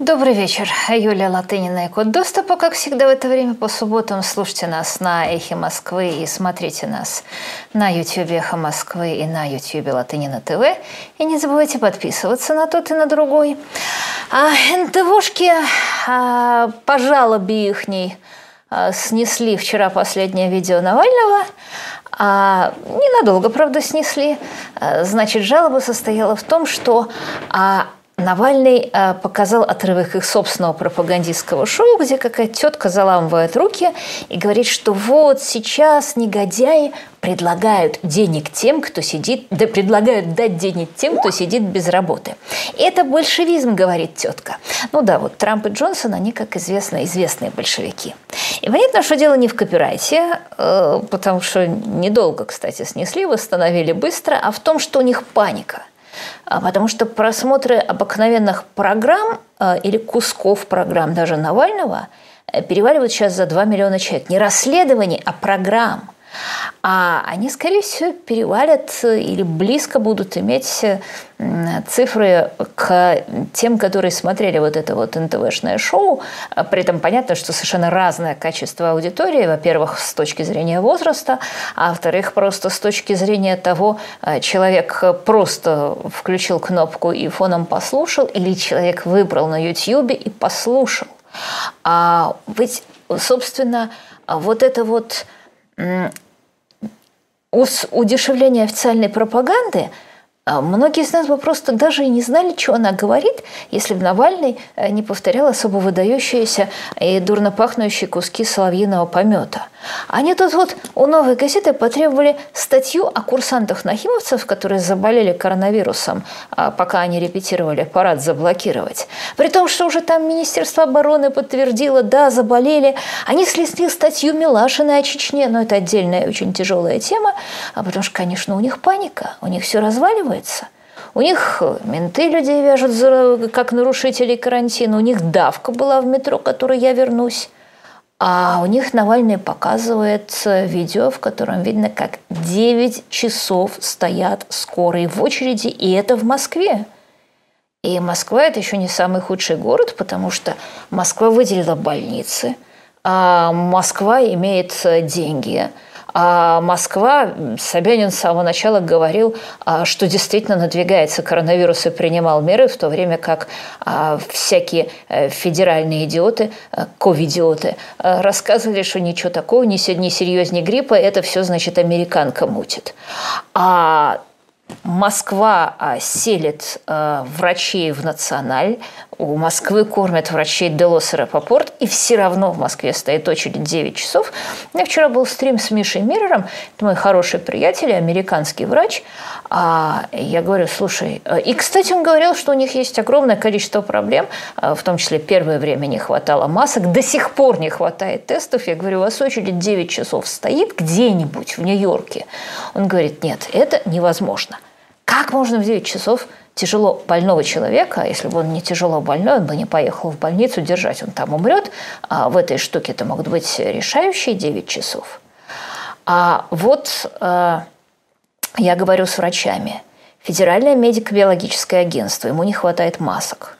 Добрый вечер. Юлия Латынина и Код доступа. Как всегда в это время по субботам слушайте нас на Эхе Москвы и смотрите нас на YouTube Эхо Москвы и на YouTube Латынина ТВ. И не забывайте подписываться на тот и на другой. А НТВшки а, по жалобе ихней а, снесли вчера последнее видео Навального. А, ненадолго, правда, снесли. А, значит, жалоба состояла в том, что а, Навальный э, показал отрывок их собственного пропагандистского шоу, где какая-то тетка заламывает руки и говорит, что вот сейчас негодяи предлагают денег тем, кто сидит, да предлагают дать денег тем, кто сидит без работы. Это большевизм, говорит тетка. Ну да, вот Трамп и Джонсон, они, как известно, известные большевики. И понятно, что дело не в копирайте, э, потому что недолго, кстати, снесли, восстановили быстро, а в том, что у них паника – потому что просмотры обыкновенных программ а, или кусков программ даже Навального э, переваливают сейчас за 2 миллиона человек. Не расследований, а программ а они, скорее всего, перевалят или близко будут иметь цифры к тем, которые смотрели вот это вот НТВшное шоу. При этом понятно, что совершенно разное качество аудитории. Во-первых, с точки зрения возраста, а во-вторых, просто с точки зрения того, э, человек просто включил кнопку и фоном послушал, или человек выбрал на YouTube и послушал. А ведь, собственно, вот это вот удешевления официальной пропаганды многие из нас бы просто даже и не знали, что она говорит, если бы Навальный э, не повторял особо выдающиеся и дурно пахнущие куски соловьиного помета. Они тут вот у «Новой газеты» потребовали статью о курсантах-нахимовцев, которые заболели коронавирусом, а пока они репетировали парад заблокировать. При том, что уже там Министерство обороны подтвердило, да, заболели. Они слезли статью Милашина о Чечне, но это отдельная очень тяжелая тема, а потому что, конечно, у них паника, у них все разваливается, оказывается. У них менты людей вяжут как нарушителей карантина, у них давка была в метро, которой я вернусь. А у них Навальный показывает видео, в котором видно, как 9 часов стоят скорые в очереди, и это в Москве. И Москва – это еще не самый худший город, потому что Москва выделила больницы, а Москва имеет деньги – а Москва, Собянин с самого начала говорил, а, что действительно надвигается коронавирус и принимал меры, в то время как а, всякие э, федеральные идиоты, э, ковидиоты, э, рассказывали, что ничего такого, не серьезнее гриппа, это все, значит, американка мутит. А Москва а, селит а, врачей в националь, у Москвы кормят врачей Делос и Рапопорт, и все равно в Москве стоит очередь 9 часов. У меня вчера был стрим с Мишей Мирером, это мой хороший приятель, американский врач. А я говорю, слушай, э, и, кстати, он говорил, что у них есть огромное количество проблем, в том числе первое время не хватало масок, до сих пор не хватает тестов. Я говорю, у вас очередь 9 часов стоит где-нибудь в Нью-Йорке? Он говорит, нет, это невозможно. Как можно в 9 часов тяжело больного человека, если бы он не тяжело больной, он бы не поехал в больницу держать, он там умрет. А в этой штуке это могут быть решающие 9 часов. А вот э, я говорю с врачами. Федеральное медико-биологическое агентство, ему не хватает масок.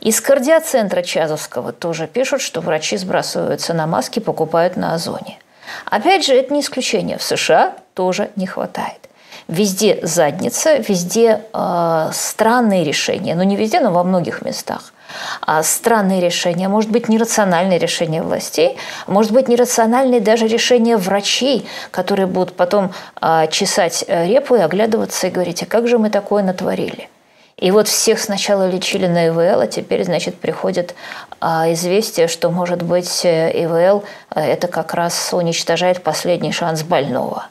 Из кардиоцентра Чазовского тоже пишут, что врачи сбрасываются на маски, покупают на озоне. Опять же, это не исключение. В США тоже не хватает. Везде задница, везде э, странные решения. Ну, не везде, но во многих местах. А странные решения, может быть, нерациональные решения властей, может быть, нерациональные даже решения врачей, которые будут потом э, чесать э, репу и оглядываться и говорить, а как же мы такое натворили? И вот всех сначала лечили на ИВЛ, а теперь, значит, приходит а, известие, что, может быть, э, ИВЛ это как раз уничтожает последний шанс больного.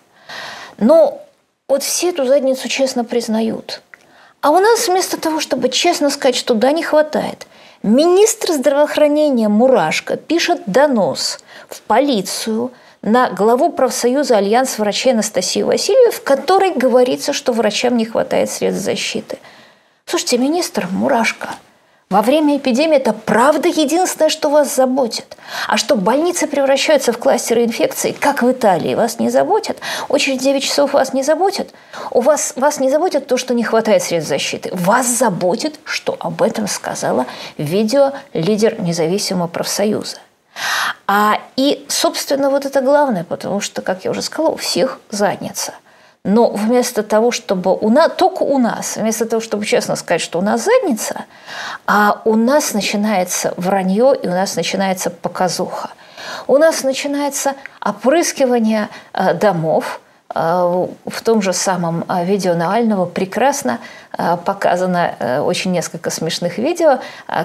Но вот все эту задницу честно признают. А у нас вместо того, чтобы честно сказать, что да, не хватает, министр здравоохранения Мурашко пишет донос в полицию на главу профсоюза Альянс врачей Анастасию Васильеву, в которой говорится, что врачам не хватает средств защиты. Слушайте, министр Мурашко, во время эпидемии это правда единственное, что вас заботит. А что больницы превращаются в кластеры инфекций, как в Италии, вас не заботят. Очередь 9 часов вас не заботит. У вас, вас не заботит то, что не хватает средств защиты. Вас заботит, что об этом сказала видео лидер независимого профсоюза. А, и, собственно, вот это главное, потому что, как я уже сказала, у всех задница – но вместо того, чтобы у нас, только у нас, вместо того, чтобы честно сказать, что у нас задница, а у нас начинается вранье и у нас начинается показуха. У нас начинается опрыскивание э, домов – в том же самом э, видео Навального прекрасно э, показано очень несколько смешных видео,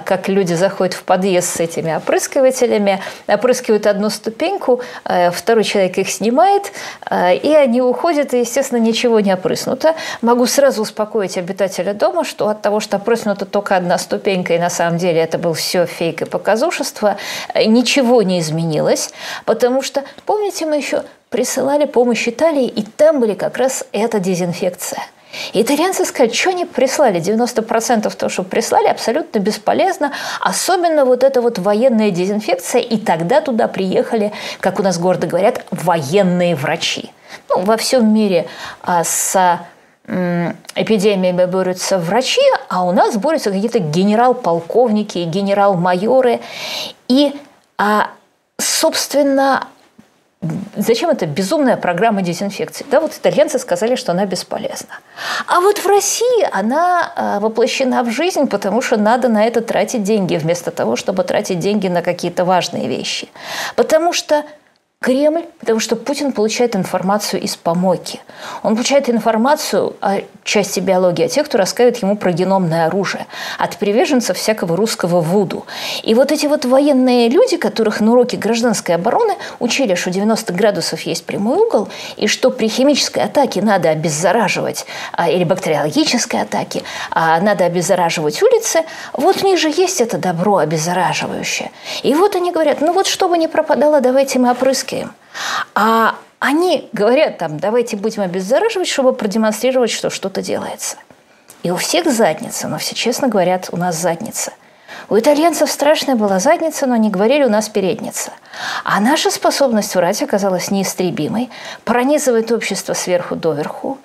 как люди заходят в подъезд с этими опрыскивателями, опрыскивают одну ступеньку, второй человек их снимает, и они уходят, и, естественно, ничего не опрыснуто. Могу сразу успокоить обитателя дома, что от того, что опрыснута только одна ступенька, и на самом деле это был все фейк и показушество, ничего не изменилось, потому что, помните, мы еще присылали помощь Италии, и там были как раз эта дезинфекция. итальянцы сказали, что они прислали? 90% того, что прислали, абсолютно бесполезно. Особенно вот эта вот военная дезинфекция. И тогда туда приехали, как у нас гордо говорят, военные врачи. Ну, во всем мире а, с эпидемиями борются врачи, а у нас борются какие-то генерал-полковники, генерал-майоры. И, а, собственно, Зачем эта безумная программа дезинфекции? Да, вот итальянцы сказали, что она бесполезна. А вот в России она а, воплощена в жизнь, потому что надо на это тратить деньги, вместо того, чтобы тратить деньги на какие-то важные вещи. Потому что Кремль, потому что Путин получает информацию из помойки. Он получает информацию о части биологии, о тех, кто рассказывает ему про геномное оружие, от приверженцев всякого русского вуду. И вот эти вот военные люди, которых на уроке гражданской обороны учили, что 90 градусов есть прямой угол, и что при химической атаке надо обеззараживать, а, или бактериологической атаке, а, надо обеззараживать улицы, вот в них же есть это добро обеззараживающее. И вот они говорят, ну вот чтобы не пропадало, давайте мы опрыскиваем русские. А они говорят там, давайте будем обеззараживать, чтобы продемонстрировать, что что-то делается. И у всех задница, но все честно говорят, у нас задница. У итальянцев страшная была задница, но они говорили, у нас передница. А наша способность врать оказалась неистребимой, пронизывает общество сверху доверху.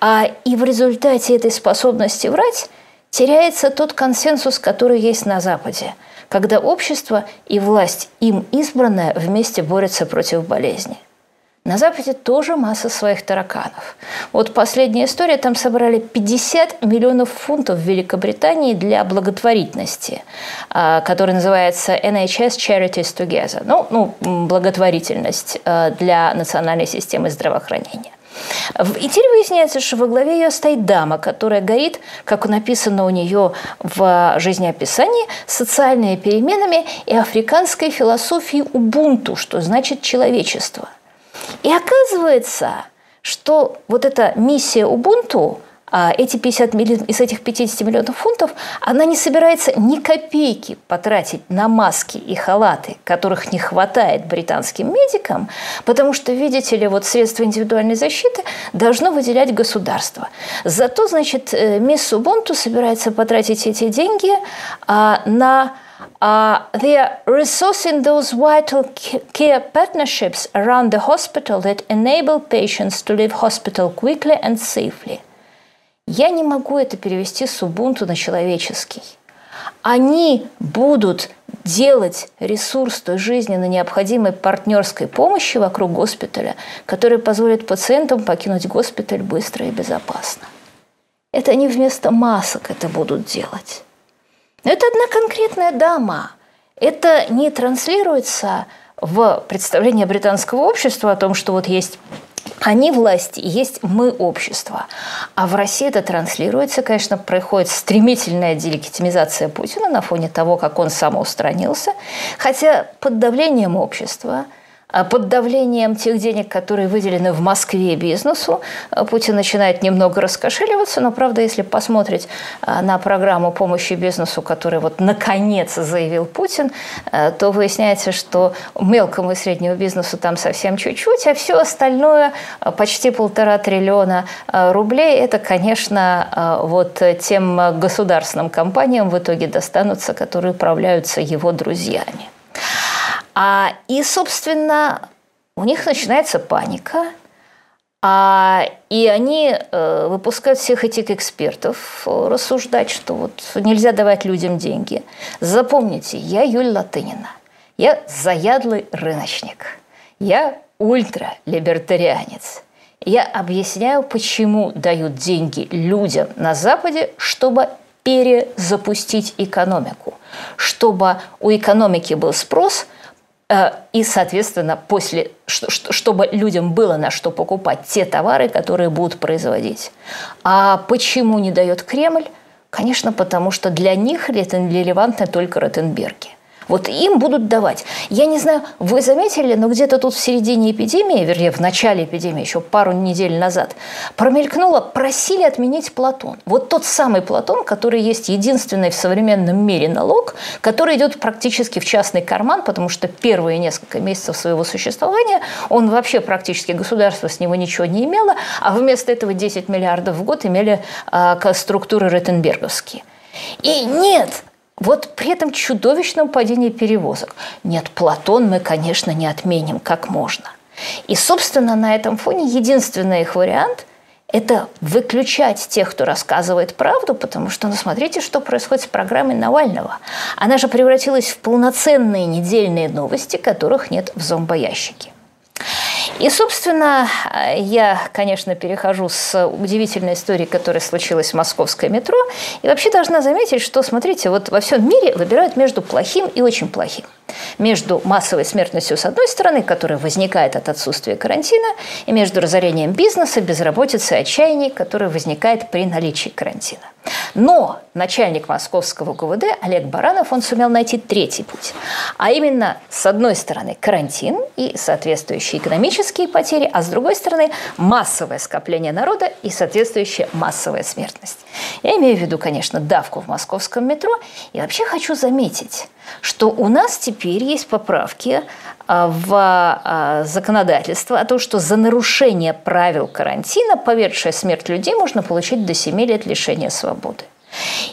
А, и в результате этой способности врать теряется тот консенсус, который есть на Западе – когда общество и власть им избранная вместе борются против болезни. На Западе тоже масса своих тараканов. Вот последняя история, там собрали 50 миллионов фунтов в Великобритании для благотворительности, а, который называется NHS Charities Together, ну, ну благотворительность а, для национальной системы здравоохранения. И теперь выясняется, что во главе ее стоит дама, которая горит, как написано у нее в жизнеописании, социальными переменами и африканской философией убунту, что значит человечество. И оказывается, что вот эта миссия Убунту эти 50 миллионов, из этих 50 миллионов фунтов она не собирается ни копейки потратить на маски и халаты, которых не хватает британским медикам, потому что, видите ли, вот средства индивидуальной защиты должно выделять государство. Зато, значит, э, мисс Убунту собирается потратить эти деньги а, на Uh, they are resourcing those vital care partnerships around the hospital that enable patients to leave hospital quickly and safely. Я не могу это перевести с Ubuntu на человеческий. Они будут делать ресурс той жизненно необходимой партнерской помощи вокруг госпиталя, который позволит пациентам покинуть госпиталь быстро и безопасно. Это они вместо масок это будут делать. Но это одна конкретная дама. Это не транслируется в представление британского общества о том, что вот есть они власти, и есть мы общество. А в России это транслируется, конечно, происходит стремительная делегитимизация Путина на фоне того, как он самоустранился. Хотя под давлением общества под давлением тех денег, которые выделены в Москве бизнесу, Путин начинает немного раскошеливаться, но, правда, если посмотреть на программу помощи бизнесу, которую вот наконец заявил Путин, то выясняется, что мелкому и среднему бизнесу там совсем чуть-чуть, а все остальное, почти полтора триллиона рублей, это, конечно, вот тем государственным компаниям в итоге достанутся, которые управляются его друзьями. А, и, собственно, у них начинается паника, а, и они э, выпускают всех этих экспертов э, рассуждать, что вот нельзя давать людям деньги. Запомните, я Юль Латынина, я заядлый рыночник, я ультралибертарианец. Я объясняю, почему дают деньги людям на Западе, чтобы перезапустить экономику, чтобы у экономики был спрос, и, соответственно, после, чтобы людям было на что покупать те товары, которые будут производить. А почему не дает Кремль? Конечно, потому что для них релевантны только Ротенберги. Вот им будут давать. Я не знаю, вы заметили, но где-то тут в середине эпидемии, вернее, в начале эпидемии, еще пару недель назад, промелькнуло, просили отменить Платон. Вот тот самый Платон, который есть единственный в современном мире налог, который идет практически в частный карман, потому что первые несколько месяцев своего существования он вообще практически государство с него ничего не имело, а вместо этого 10 миллиардов в год имели э, структуры Ротенберговские. И нет, вот при этом чудовищном падении перевозок. Нет, Платон мы, конечно, не отменим как можно. И, собственно, на этом фоне единственный их вариант – это выключать тех, кто рассказывает правду, потому что, ну, смотрите, что происходит с программой Навального. Она же превратилась в полноценные недельные новости, которых нет в зомбоящике. И, собственно, я, конечно, перехожу с удивительной историей, которая случилась в московское метро. И вообще должна заметить, что, смотрите, вот во всем мире выбирают между плохим и очень плохим между массовой смертностью с одной стороны, которая возникает от отсутствия карантина, и между разорением бизнеса, безработицей, отчаянием, которое возникает при наличии карантина. Но начальник московского ГУВД Олег Баранов, он сумел найти третий путь. А именно, с одной стороны, карантин и соответствующие экономические потери, а с другой стороны, массовое скопление народа и соответствующая массовая смертность. Я имею в виду, конечно, давку в московском метро. И вообще хочу заметить, что у нас теперь есть поправки в а, законодательство о том, что за нарушение правил карантина, поведшая смерть людей, можно получить до 7 лет лишения свободы.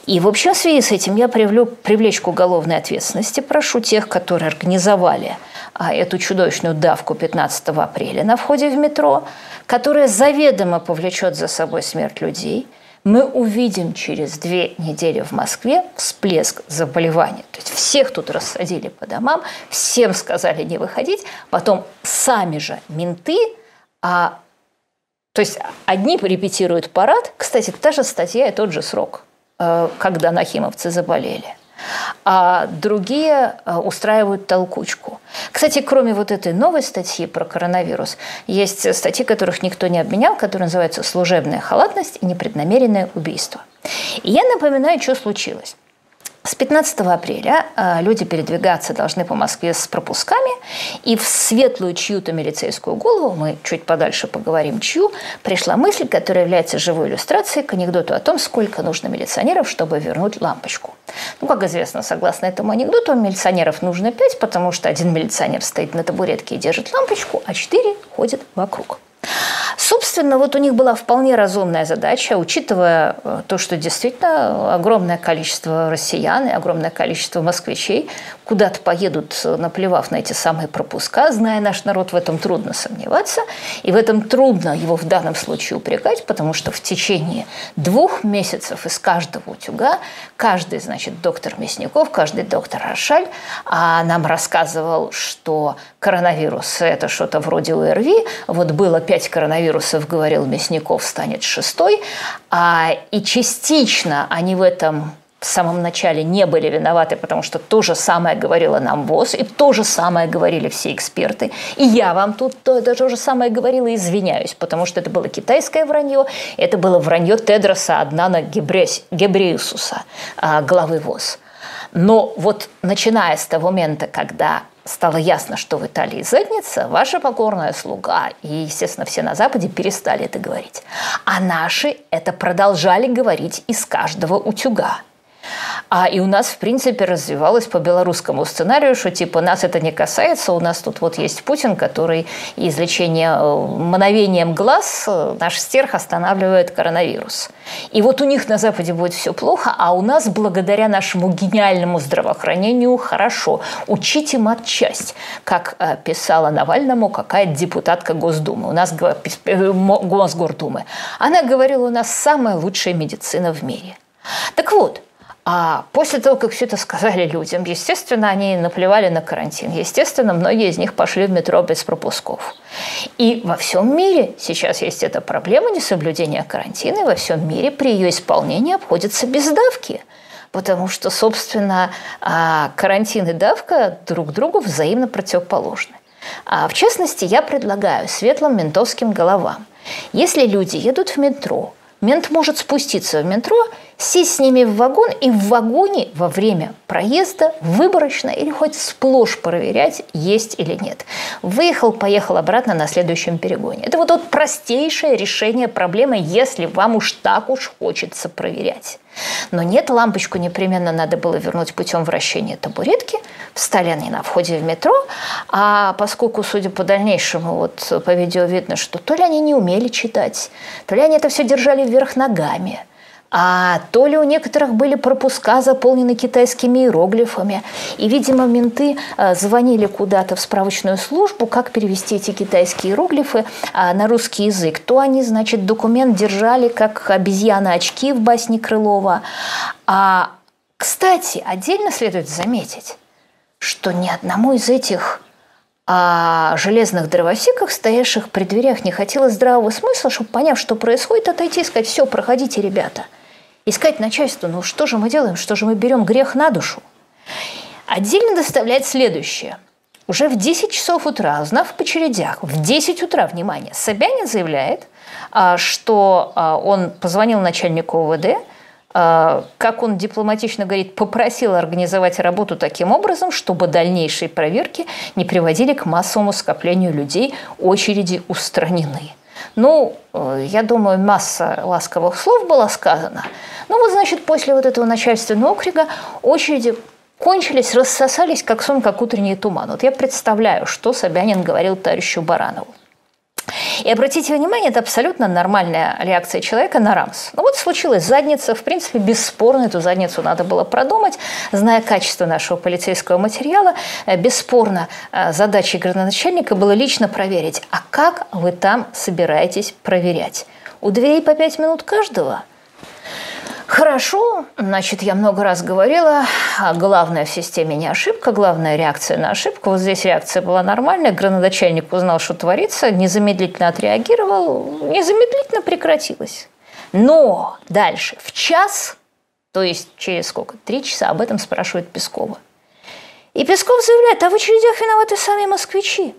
И в общем в связи с этим я привлю, привлечь к уголовной ответственности, прошу тех, которые организовали а, эту чудовищную давку 15 апреля на входе в метро, которая заведомо повлечет за собой смерть людей – мы увидим через две недели в Москве всплеск заболевания. То есть всех тут рассадили по домам, всем сказали не выходить, потом сами же менты, а, то есть одни репетируют парад, кстати, та же статья и тот же срок, э, когда нахимовцы заболели – а другие э, устраивают толкучку. Кстати, кроме вот этой новой статьи про коронавирус, есть статьи, которых никто не обменял, которые называются «Служебная халатность и непреднамеренное убийство». И я напоминаю, что случилось. С 15 апреля э, люди передвигаться должны по Москве с пропусками, и в светлую чью-то милицейскую голову, мы чуть подальше поговорим чью, пришла мысль, которая является живой иллюстрацией к анекдоту о том, сколько нужно милиционеров, чтобы вернуть лампочку. Ну, как известно, согласно этому анекдоту, милиционеров нужно пять, потому что один милиционер стоит на табуретке и держит лампочку, а четыре ходят вокруг. Собственно, вот у них была вполне разумная задача, учитывая э, то, что действительно огромное количество россиян и огромное количество москвичей куда-то поедут, наплевав на эти самые пропуска, зная наш народ, в этом трудно сомневаться. И в этом трудно его в данном случае упрекать, потому что в течение двух месяцев из каждого утюга каждый, значит, доктор Мясников, каждый доктор Рошаль а нам рассказывал, что коронавирус – это что-то вроде ОРВИ. Вот было пять коронавирусов, говорил Мясников, станет шестой. А, и частично они в этом в самом начале не были виноваты, потому что то же самое говорила нам ВОЗ, и то же самое говорили все эксперты. И я вам тут то, то же самое говорила извиняюсь, потому что это было китайское вранье, это было вранье Тедроса Аднана Гебреюсуса, главы ВОЗ. Но вот начиная с того момента, когда стало ясно, что в Италии задница, ваша покорная слуга и, естественно, все на Западе перестали это говорить. А наши это продолжали говорить из каждого утюга – а и у нас, в принципе, развивалось по белорусскому сценарию, что типа нас это не касается, у нас тут вот есть Путин, который из лечения э, мановением глаз э, наш стерх останавливает коронавирус. И вот у них на Западе будет все плохо, а у нас благодаря нашему гениальному здравоохранению хорошо. Учите матчасть, как э, писала Навальному какая депутатка Госдумы, у нас Госгордумы. Она говорила, у нас самая лучшая медицина в мире. Так вот, а после того, как все это сказали людям, естественно, они наплевали на карантин. Естественно, многие из них пошли в метро без пропусков. И во всем мире сейчас есть эта проблема несоблюдения карантина, и во всем мире при ее исполнении обходятся без давки. Потому что, собственно, а, карантин и давка друг другу взаимно противоположны. А в частности, я предлагаю светлым ментовским головам, если люди едут в метро, мент может спуститься в метро сесть с ними в вагон и в вагоне во время проезда выборочно или хоть сплошь проверять, есть или нет. Выехал, поехал обратно на следующем перегоне. Это вот, вот простейшее решение проблемы, если вам уж так уж хочется проверять. Но нет, лампочку непременно надо было вернуть путем вращения табуретки. Встали они на входе в метро, а поскольку, судя по дальнейшему, вот по видео видно, что то ли они не умели читать, то ли они это все держали вверх ногами – а то ли у некоторых были пропуска, заполнены китайскими иероглифами. И, видимо, менты э, звонили куда-то в справочную службу, как перевести эти китайские иероглифы а, на русский язык. То они, значит, документ держали, как обезьяны очки в басне Крылова. А, кстати, отдельно следует заметить, что ни одному из этих а железных дровосеков, стоявших при дверях, не хотелось здравого смысла, чтобы, поняв, что происходит, отойти и сказать, все, проходите, ребята – искать начальство, ну что же мы делаем, что же мы берем грех на душу? Отдельно доставляет следующее. Уже в 10 часов утра, узнав по очередях, в 10 утра, внимание, Собянин заявляет, а, что а, он позвонил начальнику ОВД, а, как он дипломатично говорит, попросил организовать работу таким образом, чтобы дальнейшие проверки не приводили к массовому скоплению людей, очереди устранены. Ну, э, я думаю, масса ласковых слов была сказана. Ну вот, значит, после вот этого начальственного окрига очереди кончились, рассосались, как сон, как утренний туман. Вот я представляю, что Собянин говорил товарищу Баранову. И обратите внимание, это абсолютно нормальная реакция человека на рамс. Ну вот случилась задница, в принципе, бесспорно эту задницу надо было продумать, зная качество нашего полицейского материала, э, бесспорно э, задачей градоначальника было лично проверить, а как вы там собираетесь проверять? У дверей по пять минут каждого – Хорошо, значит, я много раз говорила, а главное в системе не ошибка, главная реакция на ошибку. Вот здесь реакция была нормальная, градоначальник узнал, что творится, незамедлительно отреагировал, незамедлительно прекратилось. Но дальше, в час, то есть через сколько, три часа, об этом спрашивает Пескова. И Песков заявляет, а в очередях виноваты сами москвичи.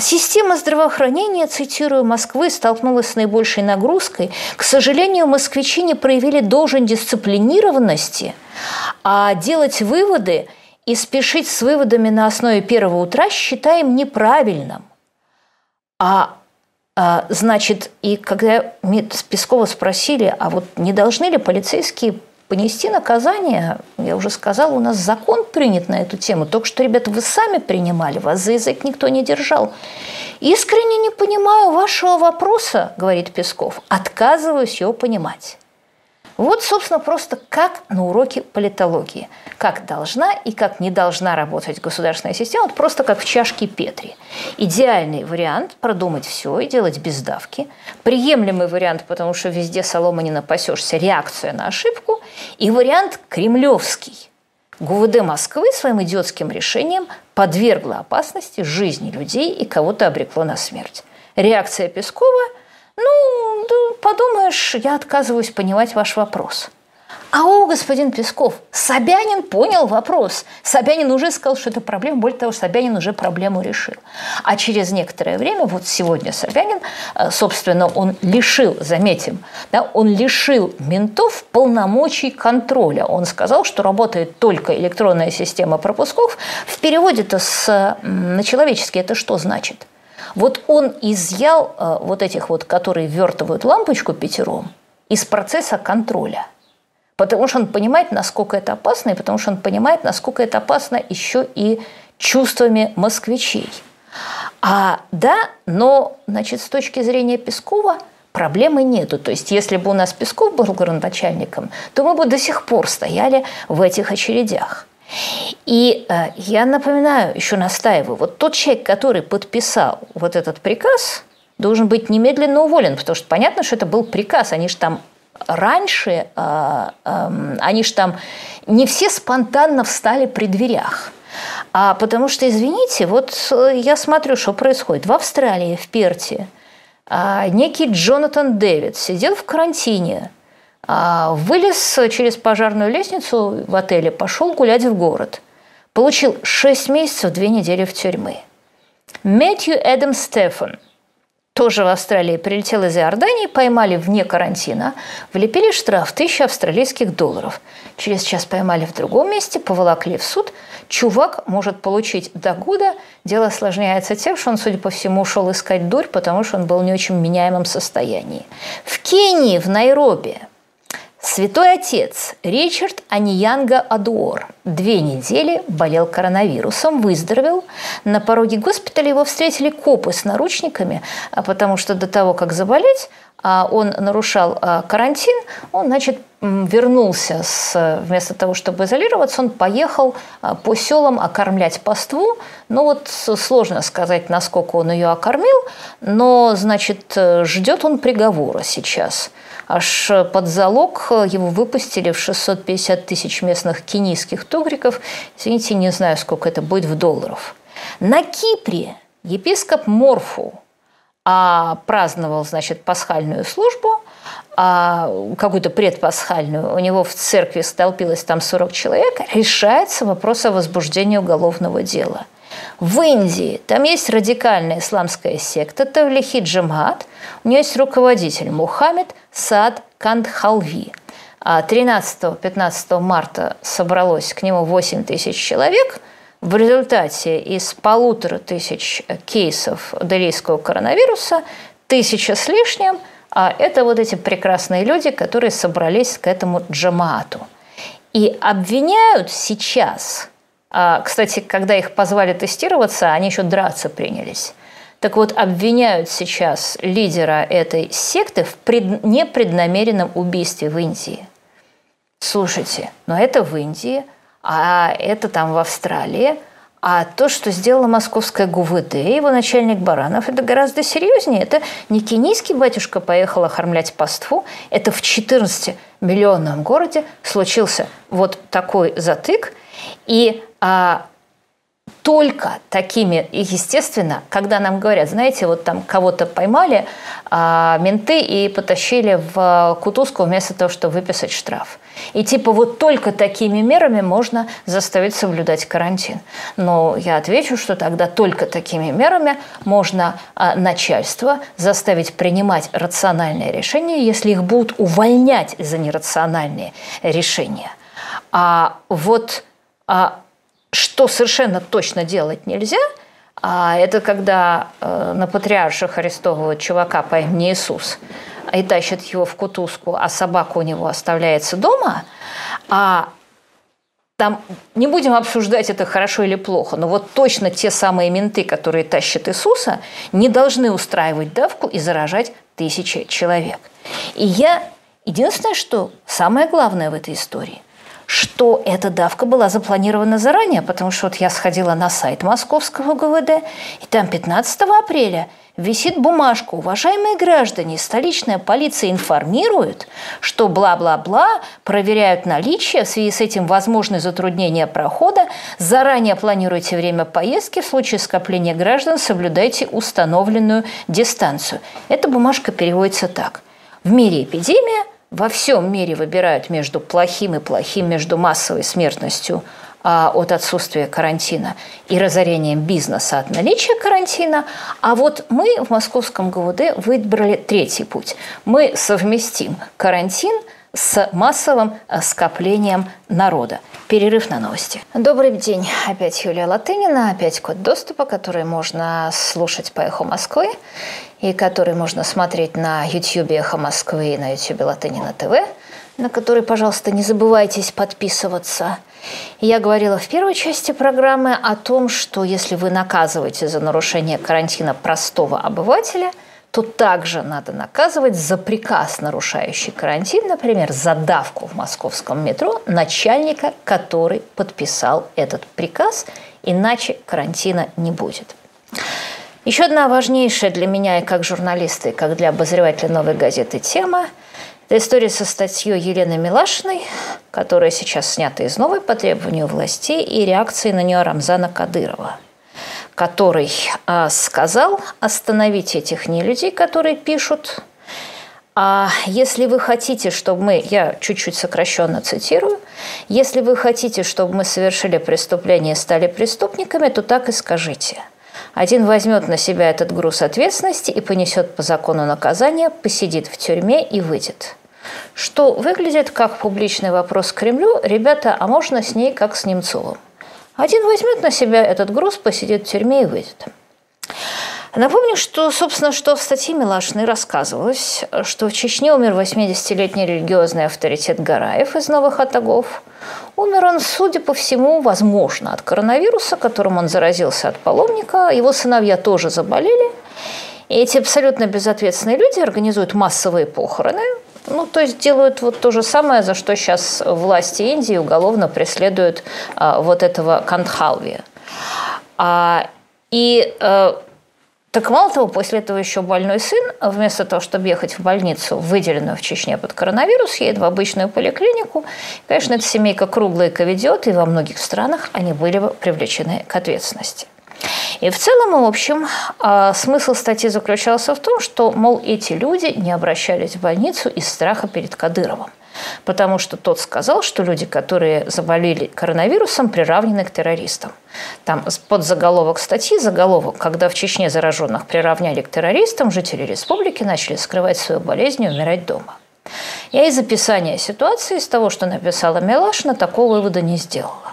Система здравоохранения, цитирую, Москвы столкнулась с наибольшей нагрузкой. К сожалению, москвичи не проявили должен дисциплинированности, а делать выводы и спешить с выводами на основе первого утра считаем неправильным. А, а значит, и когда Пескова спросили, а вот не должны ли полицейские понести наказание, я уже сказала, у нас закон принят на эту тему. Только что, ребята, вы сами принимали, вас за язык никто не держал. Искренне не понимаю вашего вопроса, говорит Песков. Отказываюсь его понимать. Вот, собственно, просто как на уроке политологии. Как должна и как не должна работать государственная система, вот просто как в чашке Петри. Идеальный вариант – продумать все и делать без давки. Приемлемый вариант, потому что везде солома не напасешься, реакция на ошибку. И вариант кремлевский. ГУВД Москвы своим идиотским решением подвергла опасности жизни людей и кого-то обрекло на смерть. Реакция Пескова – ну, да, подумаешь, я отказываюсь понимать ваш вопрос. А о, господин Песков, Собянин понял вопрос. Собянин уже сказал, что это проблема. Более того, Собянин уже проблему решил. А через некоторое время, вот сегодня Собянин, э, собственно, он лишил, заметим, да, он лишил ментов полномочий контроля. Он сказал, что работает только электронная система пропусков. В переводе-то с, на человеческий это что значит? Вот он изъял э, вот этих вот, которые вертывают лампочку пятером, из процесса контроля – Потому что он понимает, насколько это опасно, и потому что он понимает, насколько это опасно еще и чувствами москвичей. А да, но значит, с точки зрения Пескова проблемы нету. То есть, если бы у нас Песков был городначальником, то мы бы до сих пор стояли в этих очередях. И э, я напоминаю, еще настаиваю, вот тот человек, который подписал вот этот приказ, должен быть немедленно уволен, потому что понятно, что это был приказ, они же там раньше, э, э, они же там не все спонтанно встали при дверях. А потому что, извините, вот э, я смотрю, что происходит. В Австралии, в Перте, э, некий Джонатан Дэвид сидел в карантине, вылез через пожарную лестницу в отеле, пошел гулять в город. Получил 6 месяцев, 2 недели в тюрьмы. Мэтью Эдам Стефан – тоже в Австралии, прилетел из Иордании, поймали вне карантина, влепили штраф 1000 австралийских долларов. Через час поймали в другом месте, поволокли в суд. Чувак может получить до года. Дело осложняется тем, что он, судя по всему, ушел искать дурь, потому что он был в не очень меняемом состоянии. В Кении, в Найроби, Святой отец Ричард Аниянга Адуор две недели болел коронавирусом, выздоровел. На пороге госпиталя его встретили копы с наручниками, а потому что до того, как заболеть, а он нарушал а, карантин, он, значит, вернулся с, вместо того, чтобы изолироваться, он поехал по селам окормлять паству. Ну вот сложно сказать, насколько он ее окормил, но, значит, ждет он приговора сейчас – Аж под залог его выпустили в 650 тысяч местных кенийских тугриков. Извините, не знаю, сколько это будет в долларов. На Кипре епископ Морфу а, праздновал, значит, пасхальную службу, а, какую-то предпасхальную, у него в церкви столпилось там 40 человек, решается вопрос о возбуждении уголовного дела. В Индии там есть радикальная исламская секта Тавлихи Джамат. У нее есть руководитель Мухаммед Сад Кандхалви. 13-15 а марта собралось к нему 8 тысяч человек. В результате из полутора тысяч кейсов делийского коронавируса тысяча с лишним а это вот эти прекрасные люди, которые собрались к этому джамаату. И обвиняют сейчас, кстати, когда их позвали тестироваться, они еще драться принялись. Так вот, обвиняют сейчас лидера этой секты в пред... непреднамеренном убийстве в Индии. Слушайте, но это в Индии, а это там в Австралии. А то, что сделала московская ГУВД, его начальник Баранов, это гораздо серьезнее. Это не кенийский батюшка поехал охормлять паству, это в 14-миллионном городе случился вот такой затык. И а, только такими, и естественно, когда нам говорят, знаете, вот там кого-то поймали а, менты и потащили в кутузку вместо того, чтобы выписать штраф. И типа вот только такими мерами можно заставить соблюдать карантин. Но я отвечу, что тогда только такими мерами можно а, начальство заставить принимать рациональные решения, если их будут увольнять за нерациональные решения. А вот что совершенно точно делать нельзя, а это когда э, на патриарших арестовывают чувака по имени Иисус и тащат его в кутузку, а собака у него оставляется дома, а там не будем обсуждать это хорошо или плохо, но вот точно те самые менты, которые тащат Иисуса, не должны устраивать давку и заражать тысячи человек. И я единственное, что самое главное в этой истории – что эта давка была запланирована заранее, потому что вот я сходила на сайт Московского ГВД, и там 15 апреля висит бумажка «Уважаемые граждане, столичная полиция информирует, что бла-бла-бла, проверяют наличие, в связи с этим возможны затруднения прохода, заранее планируйте время поездки, в случае скопления граждан соблюдайте установленную дистанцию». Эта бумажка переводится так. В мире эпидемия, во всем мире выбирают между плохим и плохим, между массовой смертностью а, от отсутствия карантина и разорением бизнеса от наличия карантина. А вот мы в московском ГУД выбрали третий путь. Мы совместим карантин с массовым э, скоплением народа. Перерыв на новости. Добрый день. Опять Юлия Латынина, опять код доступа, который можно слушать по «Эхо Москвы» и который можно смотреть на YouTube «Эхо Москвы» и на YouTube Латынина ТВ, на который, пожалуйста, не забывайтесь подписываться. Я говорила в первой части программы о том, что если вы наказываете за нарушение карантина простого обывателя – то также надо наказывать за приказ, нарушающий карантин, например, за давку в московском метро начальника, который подписал этот приказ, иначе карантина не будет. Еще одна важнейшая для меня и как журналиста, и как для обозревателя «Новой газеты» тема – это история со статьей Елены Милашиной, которая сейчас снята из новой по требованию властей, и реакции на нее Рамзана Кадырова – который а, сказал остановить этих нелюдей, которые пишут. А если вы хотите, чтобы мы, я чуть-чуть сокращенно цитирую, если вы хотите, чтобы мы совершили преступление и стали преступниками, то так и скажите. Один возьмет на себя этот груз ответственности и понесет по закону наказание, посидит в тюрьме и выйдет. Что выглядит как публичный вопрос к Кремлю, ребята, а можно с ней как с Немцовым? Один возьмет на себя этот груз, посидит в тюрьме и выйдет. Напомню, что, собственно, что в статье Милашиной рассказывалось, что в Чечне умер 80-летний религиозный авторитет Гараев из Новых Атагов. Умер он, судя по всему, возможно, от коронавируса, которым он заразился от паломника. Его сыновья тоже заболели. И эти абсолютно безответственные люди организуют массовые похороны, ну, то есть делают вот то же самое, за что сейчас власти Индии уголовно преследуют а, вот этого Кандхалви. А, и а, так мало того, после этого еще больной сын, вместо того, чтобы ехать в больницу, выделенную в Чечне под коронавирус, едет в обычную поликлинику. Конечно, эта семейка круглая ковидиот, и во многих странах они были бы привлечены к ответственности. И в целом, в общем, а, смысл статьи заключался в том, что, мол, эти люди не обращались в больницу из страха перед Кадыровым. Потому что тот сказал, что люди, которые заболели коронавирусом, приравнены к террористам. Там под заголовок статьи, заголовок, когда в Чечне зараженных приравняли к террористам, жители республики начали скрывать свою болезнь и умирать дома. Я из описания ситуации, из того, что написала Милашина, такого вывода не сделала.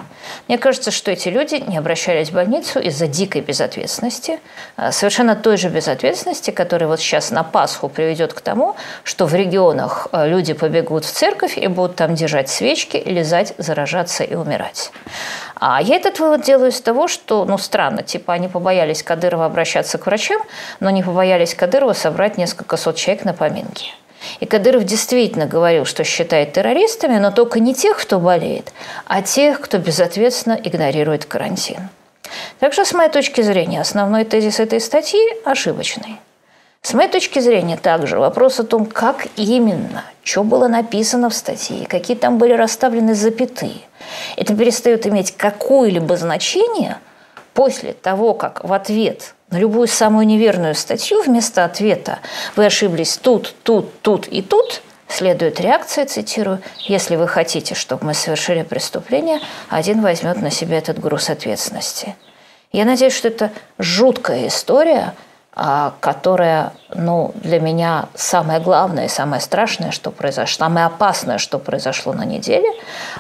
Мне кажется, что эти люди не обращались в больницу из-за дикой безответственности, а, совершенно той же безответственности, которая вот сейчас на Пасху приведет к тому, что в регионах а, люди побегут в церковь и будут там держать свечки, лизать, заражаться и умирать. А я этот вывод делаю из того, что, ну, странно, типа они побоялись Кадырова обращаться к врачам, но не побоялись Кадырова собрать несколько сот человек на поминки. И Кадыров действительно говорил, что считает террористами, но только не тех, кто болеет, а тех, кто безответственно игнорирует карантин. Так что, с моей точки зрения, основной тезис этой статьи ошибочный. С моей точки зрения, также вопрос о том, как именно, что было написано в статье, какие там были расставлены запятые, это перестает иметь какое-либо значение после того, как в ответ на любую самую неверную статью вместо ответа «Вы ошиблись тут, тут, тут и тут» следует реакция, цитирую, «Если вы хотите, чтобы мы совершили преступление, один возьмет на себя этот груз ответственности». Я надеюсь, что это жуткая история, а, которая, ну, для меня самое главное самое страшное, что произошло, самое опасное, что произошло на неделе,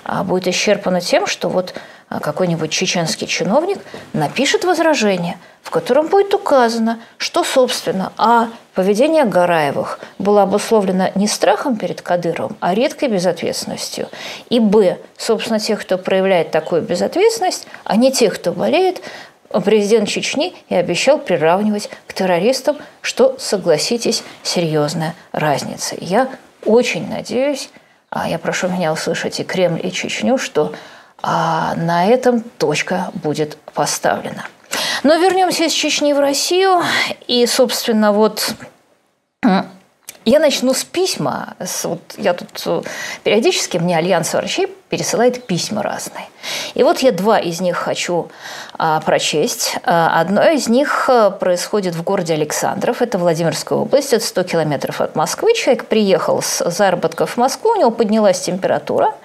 а, будет исчерпано тем, что вот какой-нибудь чеченский чиновник напишет возражение, в котором будет указано, что, собственно, а. Поведение Гараевых было обусловлено не страхом перед Кадыровым, а редкой безответственностью. И б. Собственно, тех, кто проявляет такую безответственность, а не тех, кто болеет, президент Чечни и обещал приравнивать к террористам, что, согласитесь, серьезная разница. Я очень надеюсь, а я прошу меня услышать и Кремль, и Чечню, что а на этом точка будет поставлена. Но вернемся из Чечни в Россию. И, собственно, вот Я начну с письма. Вот я тут э, периодически мне Альянс врачей пересылает письма разные. И вот я два из них хочу а, прочесть. А, одно из них э, происходит в городе Александров, это Владимирская область, это 100 километров от Москвы. Человек приехал с заработков в Москву, у него поднялась температура,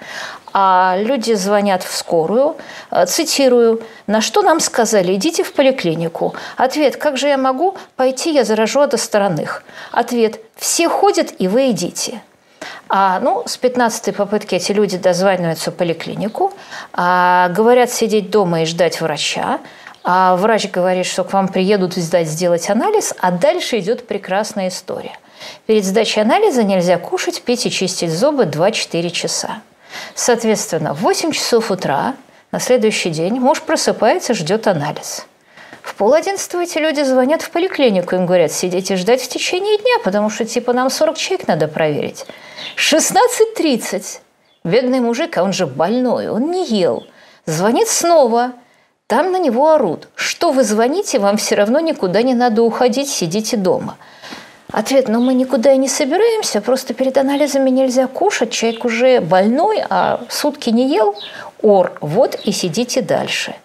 а люди звонят в скорую, э, цитирую, на что нам сказали, идите в поликлинику. Ответ, как же я могу пойти, я заражу от остальных. Ответ, все ходят, и вы идите. А, ну, с 15-й попытки эти люди дозваниваются в поликлинику, а, говорят сидеть дома и ждать врача. А врач говорит, что к вам приедут сдать, сделать анализ, а дальше идет прекрасная история. Перед сдачей анализа нельзя кушать, пить и чистить зубы 2-4 часа. Соответственно, в 8 часов утра на следующий день муж просыпается, ждет анализ. В пол одиннадцатого эти люди звонят в поликлинику, им говорят, сидите ждать в течение дня, потому что типа нам 40 человек надо проверить. 16.30. Бедный мужик, а он же больной, он не ел. Звонит снова. Там на него орут. Что вы звоните, вам все равно никуда не надо уходить, сидите дома. Ответ, ну мы никуда и не собираемся, просто перед анализами нельзя кушать, человек уже больной, а сутки не ел, ор, вот и сидите дальше.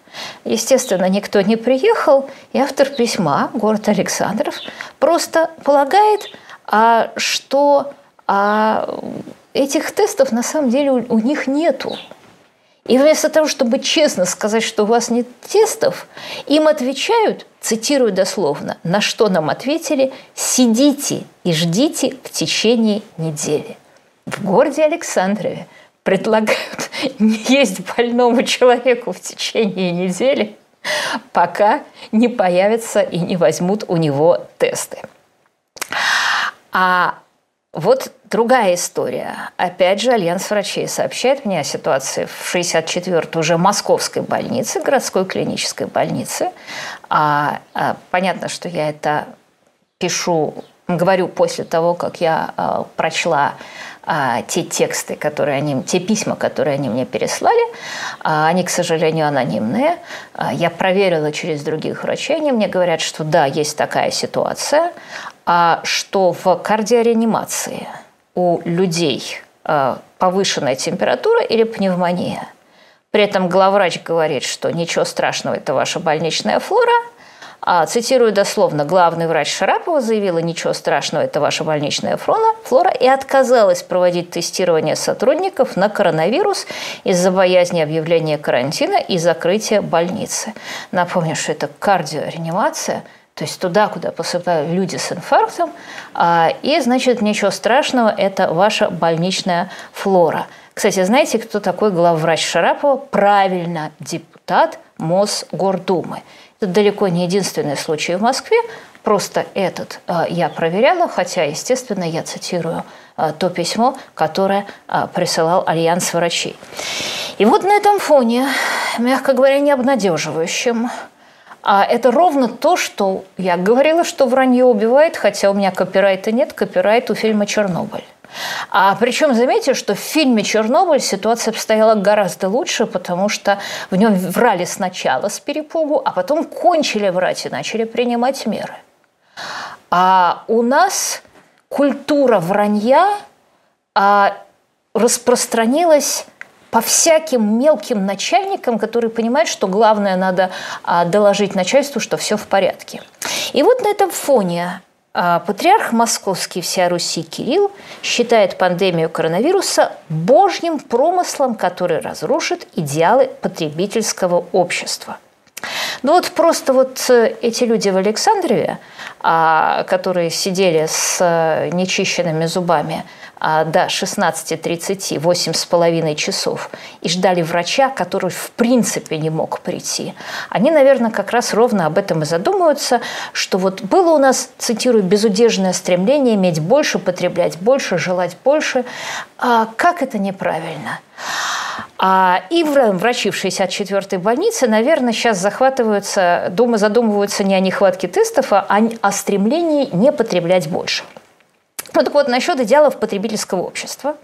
Естественно, никто не приехал, и автор письма, город Александров, просто полагает, а, что а, этих тестов на самом деле у, у них нету. И вместо того, чтобы честно сказать, что у вас нет тестов, им отвечают, цитирую дословно, на что нам ответили, сидите и ждите в течение недели. В городе Александрове предлагают не есть больному человеку в течение недели, пока не появятся и не возьмут у него тесты. А вот другая история. Опять же, Альянс врачей сообщает мне о ситуации в 64-й уже московской больнице, городской клинической больнице. А, а, понятно, что я это пишу, говорю после того, как я а, прочла а, те тексты, которые они, те письма, которые они мне переслали. А, они, к сожалению, анонимные. А, я проверила через других врачей. Они мне говорят, что да, есть такая ситуация что в кардиореанимации у людей а, повышенная температура или пневмония. При этом главврач говорит, что ничего страшного, это ваша больничная флора. А, цитирую дословно, главный врач Шарапова заявила, ничего страшного, это ваша больничная флора, флора и отказалась проводить тестирование сотрудников на коронавирус из-за боязни объявления карантина и закрытия больницы. Напомню, что это кардиореанимация – то есть туда, куда посыпают люди с инфарктом, а, и, значит, ничего страшного, это ваша больничная флора. Кстати, знаете, кто такой главврач Шарапова? Правильно, депутат Мосгордумы. Это далеко не единственный случай в Москве, просто этот а, я проверяла, хотя, естественно, я цитирую а, то письмо, которое присылал Альянс врачей. И вот на этом фоне, мягко говоря, не обнадеживающим, а это ровно то, что я говорила, что вранье убивает, хотя у меня копирайта нет, копирайт у фильма «Чернобыль». А причем заметьте, что в фильме «Чернобыль» ситуация обстояла гораздо лучше, потому что в нем врали сначала с перепугу, а потом кончили врать и начали принимать меры. А у нас культура вранья а, распространилась по всяким мелким начальникам, которые понимают, что главное надо а, доложить начальству, что все в порядке. И вот на этом фоне а, патриарх московский вся Руси Кирилл считает пандемию коронавируса божьим промыслом, который разрушит идеалы потребительского общества. Ну вот просто вот э, эти люди в Александрове, а, которые сидели с э, нечищенными зубами – до 16.30, 8,5 часов, и ждали врача, который в принципе не мог прийти. Они, наверное, как раз ровно об этом и задумываются, что вот было у нас, цитирую, безудержное стремление иметь больше, потреблять больше, желать больше. А как это неправильно? А, и врачи в 64-й больнице, наверное, сейчас захватываются, дома задумываются не о нехватке тестов, а о стремлении не потреблять больше. Ну так вот, насчет идеалов потребительского общества.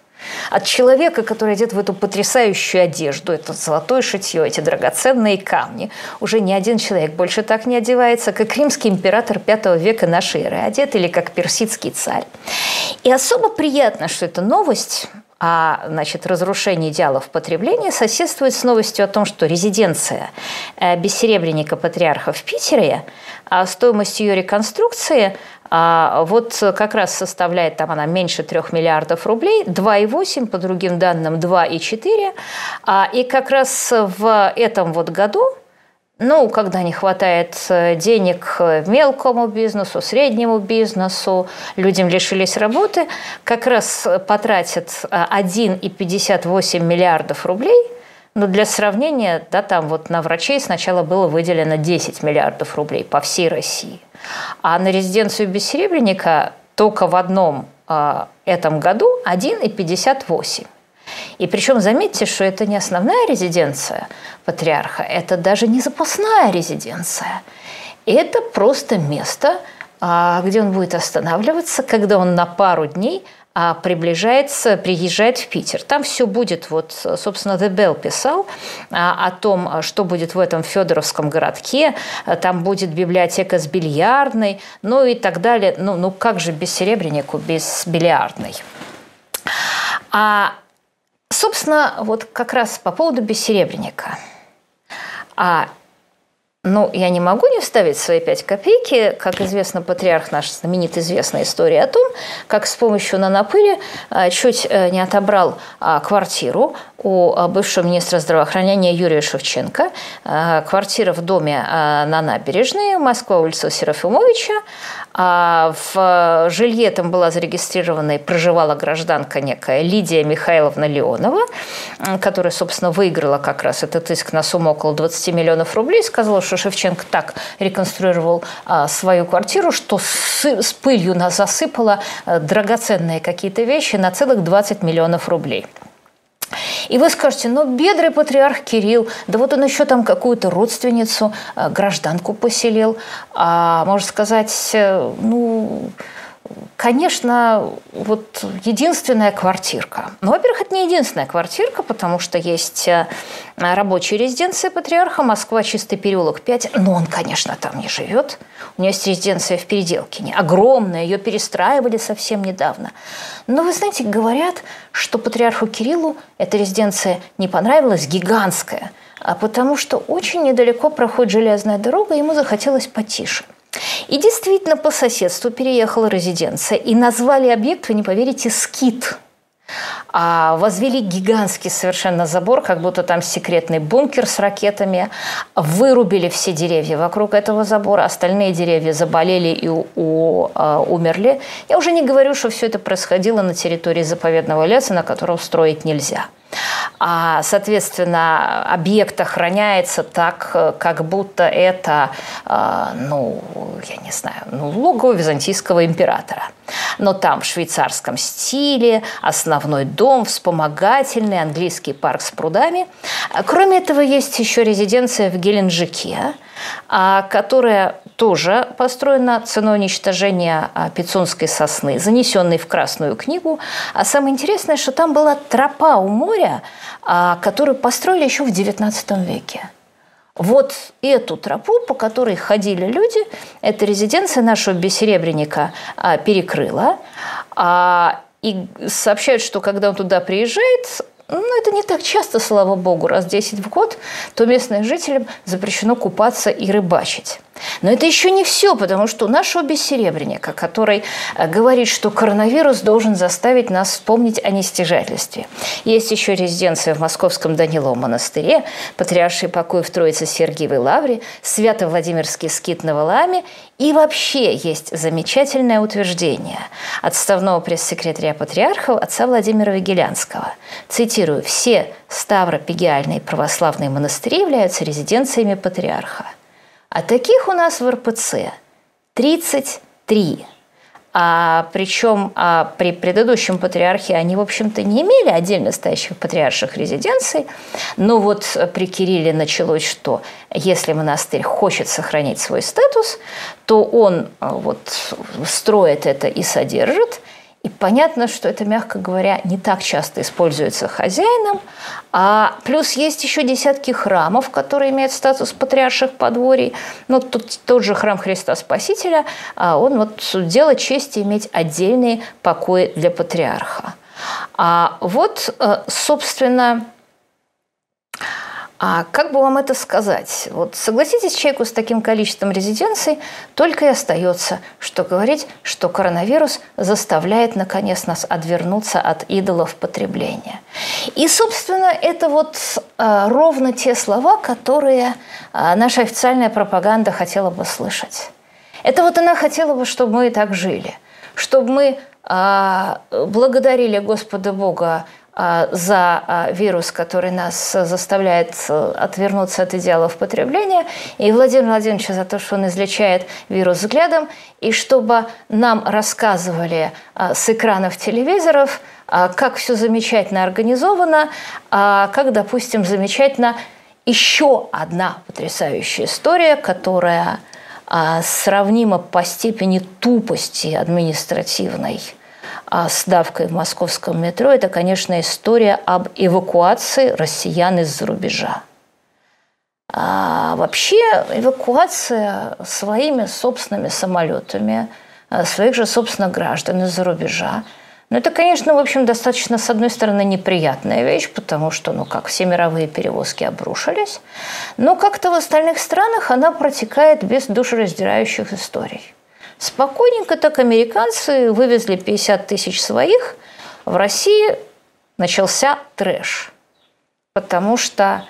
От человека, который одет в эту потрясающую одежду, это золотое шитье, эти драгоценные камни, уже ни один человек больше так не одевается, как римский император V века нашей эры одет или как персидский царь. И особо приятно, что эта новость а значит, разрушение идеалов потребления соседствует с новостью о том, что резиденция э, бессеребренника патриарха в Питере, а стоимость ее реконструкции вот как раз составляет там она меньше 3 миллиардов рублей, 2,8, по другим данным 2,4. А, и как раз в этом вот году ну, когда не хватает э, денег мелкому бизнесу, среднему бизнесу, людям лишились работы, как раз потратят 1,58 миллиардов рублей – но для сравнения, да, там вот на врачей сначала было выделено 10 миллиардов рублей по всей России. А на резиденцию Бессеребренника только в одном э, этом году 1,58. И причем заметьте, что это не основная резиденция патриарха, это даже не запасная резиденция. Это просто место, а, где он будет останавливаться, когда он на пару дней приближается, приезжает в Питер. Там все будет, вот, собственно, The Bell писал а, о том, что будет в этом Федоровском городке. Там будет библиотека с бильярдной, ну и так далее. Ну, ну как же без серебрянику, без бильярдной? А, собственно, вот как раз по поводу бессеребренника. А ну, я не могу не вставить свои пять копейки. Как известно, патриарх наш знаменит известная история о том, как с помощью нанопыли а, чуть э, не отобрал а, квартиру у а, бывшего министра здравоохранения Юрия Шевченко. Квартира в доме на набережной, Москва, улица Серафимовича. В жилье там была зарегистрирована и проживала гражданка некая Лидия Михайловна Леонова, которая, собственно, выиграла как раз этот иск на сумму около 20 миллионов рублей. Сказала, что Шевченко так реконструировал а, свою квартиру, что с, пылью нас засыпало а, драгоценные какие-то вещи на целых 20 миллионов рублей. И вы скажете, ну, бедрый патриарх Кирилл, да вот он еще там какую-то родственницу, а, гражданку поселил. А, можно сказать, э, ну, Конечно, вот единственная квартирка. Ну, во-первых, это не единственная квартирка, потому что есть э, рабочая резиденция патриарха, Москва, Чистый переулок 5, но он, конечно, там не живет. У него есть резиденция в Переделкине, огромная, ее перестраивали совсем недавно. Но вы знаете, говорят, что патриарху Кириллу эта резиденция не понравилась, гигантская, а потому что очень недалеко проходит железная дорога, ему захотелось потише – и действительно по соседству переехала резиденция. И назвали объект, вы не поверите, «Скит». А возвели гигантский совершенно забор, как будто там секретный бункер с ракетами. Вырубили все деревья вокруг этого забора, остальные деревья заболели и у, у, а, умерли. Я уже не говорю, что все это происходило на территории заповедного леса, на котором строить нельзя а, соответственно, объект охраняется так, как будто это, а, ну, я не знаю, ну, логово византийского императора. Но там в швейцарском стиле, основной дом, вспомогательный, английский парк с прудами. Кроме этого, есть еще резиденция в Геленджике, а, которая тоже построена ценой уничтожения а, пицунской сосны, занесенной в Красную книгу. А самое интересное, что там была тропа у моря, а, которую построили еще в XIX веке. Вот эту тропу, по которой ходили люди, эта резиденция нашего бессеребренника перекрыла. И сообщают, что когда он туда приезжает, ну, это не так часто, слава богу, раз 10 в год, то местным жителям запрещено купаться и рыбачить. Но это еще не все, потому что у нашего бессеребренника, который э, говорит, что коронавирус должен заставить нас вспомнить о нестяжательстве. Есть еще резиденция в московском Даниловом монастыре, патриарший покой в Троице Сергиевой Лавре, Свято-Владимирский скит на Валааме и вообще есть замечательное утверждение отставного пресс-секретаря патриархов отца Владимира Вигелянского. Цитирую, «Все ставропигиальные православные монастыри являются резиденциями патриарха». А таких у нас в РПЦ 33. А, причем а, при предыдущем патриархе они, в общем-то, не имели отдельно стоящих патриарших резиденций. Но вот при Кирилле началось, что если монастырь хочет сохранить свой статус, то он а, вот, строит это и содержит. И понятно, что это, мягко говоря, не так часто используется хозяином. А плюс есть еще десятки храмов, которые имеют статус патриарших подворий. Ну, тут тот же храм Христа Спасителя, а он вот дело чести иметь отдельные покои для патриарха. А вот, э, собственно, а как бы вам это сказать? Вот согласитесь, человеку с таким количеством резиденций только и остается, что говорить, что коронавирус заставляет, наконец, нас отвернуться от идолов потребления. И, собственно, это вот а, ровно те слова, которые а, наша официальная пропаганда хотела бы слышать. Это вот она хотела бы, чтобы мы так жили, чтобы мы а, благодарили Господа Бога за а, вирус, который нас заставляет э, отвернуться от идеалов потребления, и Владимир Владимирович за то, что он излечает вирус взглядом, и чтобы нам рассказывали а, с экранов телевизоров, как все замечательно организовано, как, допустим, замечательно еще одна потрясающая история, которая сравнима по степени тупости административной – а с давкой в московском метро, это, конечно, история об эвакуации россиян из-за рубежа. А вообще эвакуация своими собственными самолетами а, своих же, собственно, граждан из-за рубежа. Ну, это, конечно, в общем, достаточно, с одной стороны, неприятная вещь, потому что, ну, как все мировые перевозки обрушились, но как-то в остальных странах она протекает без душераздирающих историй. Спокойненько так американцы вывезли 50 тысяч своих. В России начался трэш. Потому что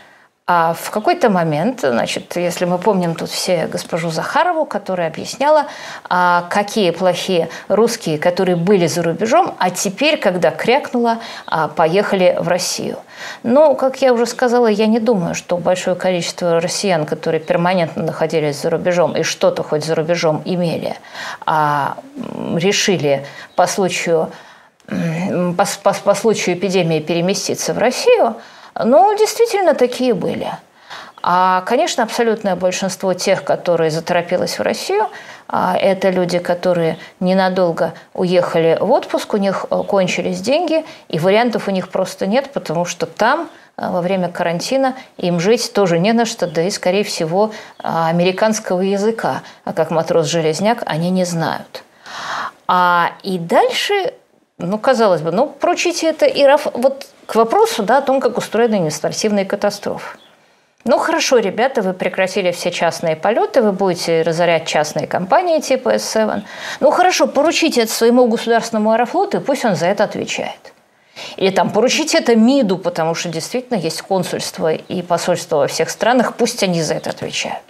а в какой-то момент, значит, если мы помним тут все госпожу Захарову, которая объясняла, а какие плохие русские, которые были за рубежом, а теперь, когда крякнула, а, поехали в Россию. Но, как я уже сказала, я не думаю, что большое количество россиян, которые перманентно находились за рубежом и что-то хоть за рубежом имели, а решили по случаю, по, по, по случаю эпидемии переместиться в Россию – ну, действительно, такие были. А, конечно, абсолютное большинство тех, которые заторопилось в Россию, а, это люди, которые ненадолго уехали в отпуск, у них э, кончились деньги, и вариантов у них просто нет, потому что там э, во время карантина им жить тоже не на что, да и, скорее всего, американского языка, а как матрос-железняк, они не знают. А, и дальше, ну, казалось бы, ну, поручите это Ираф, вот к вопросу да, о том, как устроены административные катастрофы. Ну хорошо, ребята, вы прекратили все частные полеты, вы будете разорять частные компании типа S7. Ну хорошо, поручите это своему государственному аэрофлоту, и пусть он за это отвечает. Или там поручите это МИДу, потому что действительно есть консульство и посольство во всех странах, пусть они за это отвечают.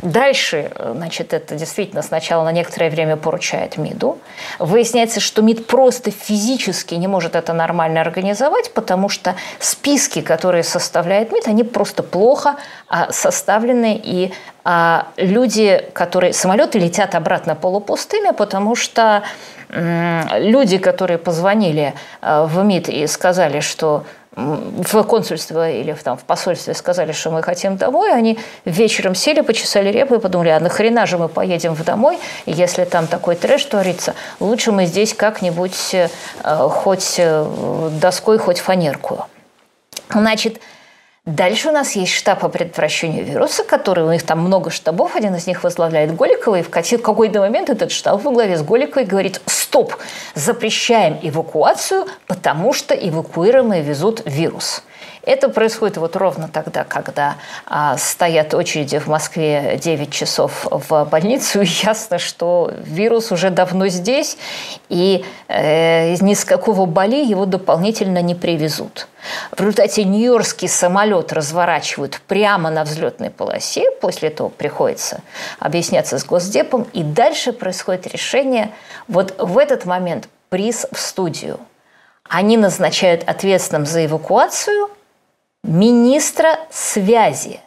Дальше, значит, это действительно сначала на некоторое время поручает МИДу. Выясняется, что МИД просто физически не может это нормально организовать, потому что списки, которые составляет МИД, они просто плохо а, составлены, и а, люди, которые... Самолеты летят обратно полупустыми, потому что люди, которые позвонили а, в МИД и сказали, что в консульство или в, там, в посольстве сказали, что мы хотим домой, они вечером сели, почесали репу и подумали, а нахрена же мы поедем в домой, если там такой трэш творится, лучше мы здесь как-нибудь э, хоть э, доской, хоть фанерку. Значит, Дальше у нас есть штаб по предотвращению вируса, который у них там много штабов, один из них возглавляет Голикова, и в какой-то момент этот штаб во главе с Голиковой говорит, стоп, запрещаем эвакуацию, потому что эвакуируемые везут вирус. Это происходит вот ровно тогда, когда а, стоят очереди в Москве 9 часов в больницу, и ясно, что вирус уже давно здесь, и э, ни с какого Бали его дополнительно не привезут. В результате нью-йоркский самолет разворачивают прямо на взлетной полосе, после этого приходится объясняться с Госдепом, и дальше происходит решение вот в этот момент приз в студию. Они назначают ответственным за эвакуацию министра связи.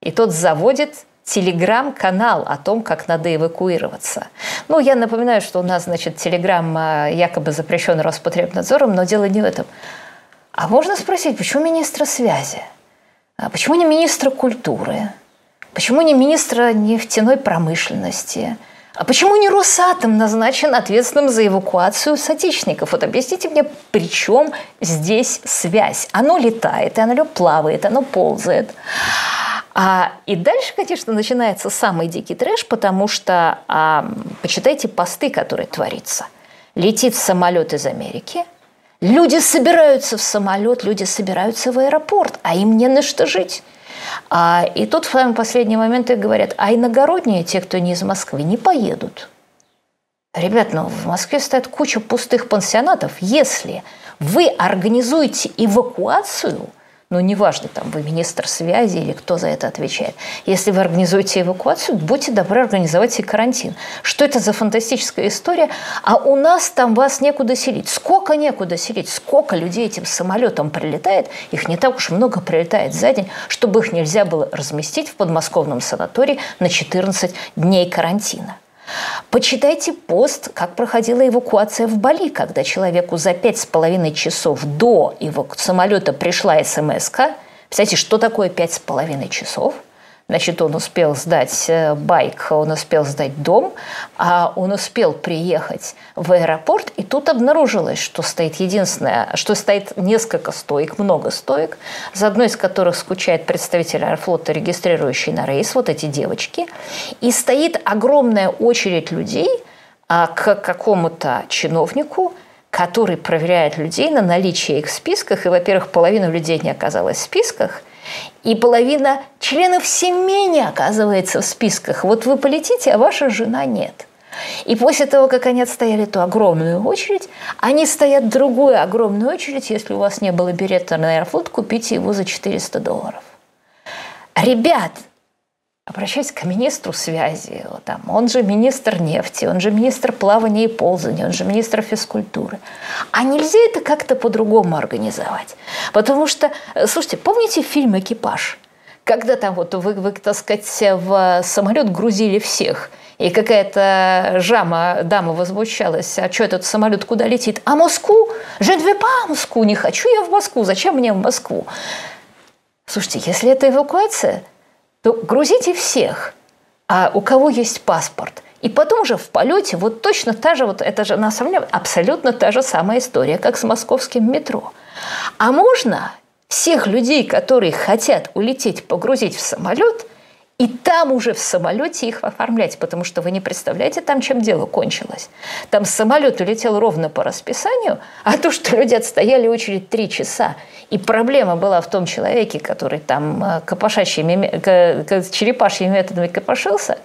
И тот заводит телеграм-канал о том, как надо эвакуироваться. Ну, я напоминаю, что у нас, значит, телеграм а, якобы запрещен Роспотребнадзором, но дело не в этом. А можно спросить, почему министра связи? А почему не министра культуры? Почему не министра нефтяной промышленности? А почему не Росатом назначен ответственным за эвакуацию соотечественников? Вот объясните мне, при чем здесь связь? Оно летает, оно плавает, оно ползает. А, и дальше, конечно, начинается самый дикий трэш, потому что а, почитайте посты, которые творятся. Летит самолет из Америки, люди собираются в самолет, люди собираются в аэропорт, а им не на что жить. А, и тут в самый последний момент и говорят, а иногородние, те, кто не из Москвы, не поедут. Ребят, ну в Москве стоит куча пустых пансионатов. Если вы организуете эвакуацию – ну, неважно, там, вы министр связи или кто за это отвечает. Если вы организуете эвакуацию, будьте добры организовать и карантин. Что это за фантастическая история? А у нас там вас некуда селить. Сколько некуда селить? Сколько людей этим самолетом прилетает? Их не так уж много прилетает за день, чтобы их нельзя было разместить в подмосковном санатории на 14 дней карантина. Почитайте пост, как проходила эвакуация в Бали, когда человеку за пять с половиной часов до эваку... самолета пришла смс -ка. Представляете, что такое пять с половиной часов – Значит, он успел сдать э, байк, он успел сдать дом, а он успел приехать в аэропорт, и тут обнаружилось, что стоит единственное, что стоит несколько стоек, много стоек, за одной из которых скучает представитель аэрофлота, регистрирующий на рейс, вот эти девочки, и стоит огромная очередь людей а, к какому-то чиновнику, который проверяет людей на наличие их в списках, и, во-первых, половина людей не оказалась в списках – и половина членов семьи не оказывается в списках. Вот вы полетите, а ваша жена нет. И после того, как они отстояли эту огромную очередь, они стоят другую огромную очередь, если у вас не было билета на Аэрофлот, купите его за 400 долларов. Ребят, обращаясь к министру связи, там, он же министр нефти, он же министр плавания и ползания, он же министр физкультуры. А нельзя это как-то по-другому организовать? Потому что, э, слушайте, помните фильм «Экипаж»? Когда там вот вы, вы, так сказать, в самолет грузили всех – и какая-то жама, дама возмущалась, а что этот самолет куда летит? А Москву? Ne Москву, не хочу я в Москву, зачем мне в Москву? Слушайте, если это эвакуация, то грузите всех, а у кого есть паспорт. И потом уже в полете вот точно та же, вот это же на самом деле абсолютно та же самая история, как с московским метро. А можно всех людей, которые хотят улететь, погрузить в самолет – и там уже в самолете их оформлять, потому что вы не представляете там, чем дело кончилось. Там самолет улетел ровно по расписанию, а то, что люди отстояли очередь три часа. И проблема была в том человеке, который там э, копошащими, черепашьими методами копошился,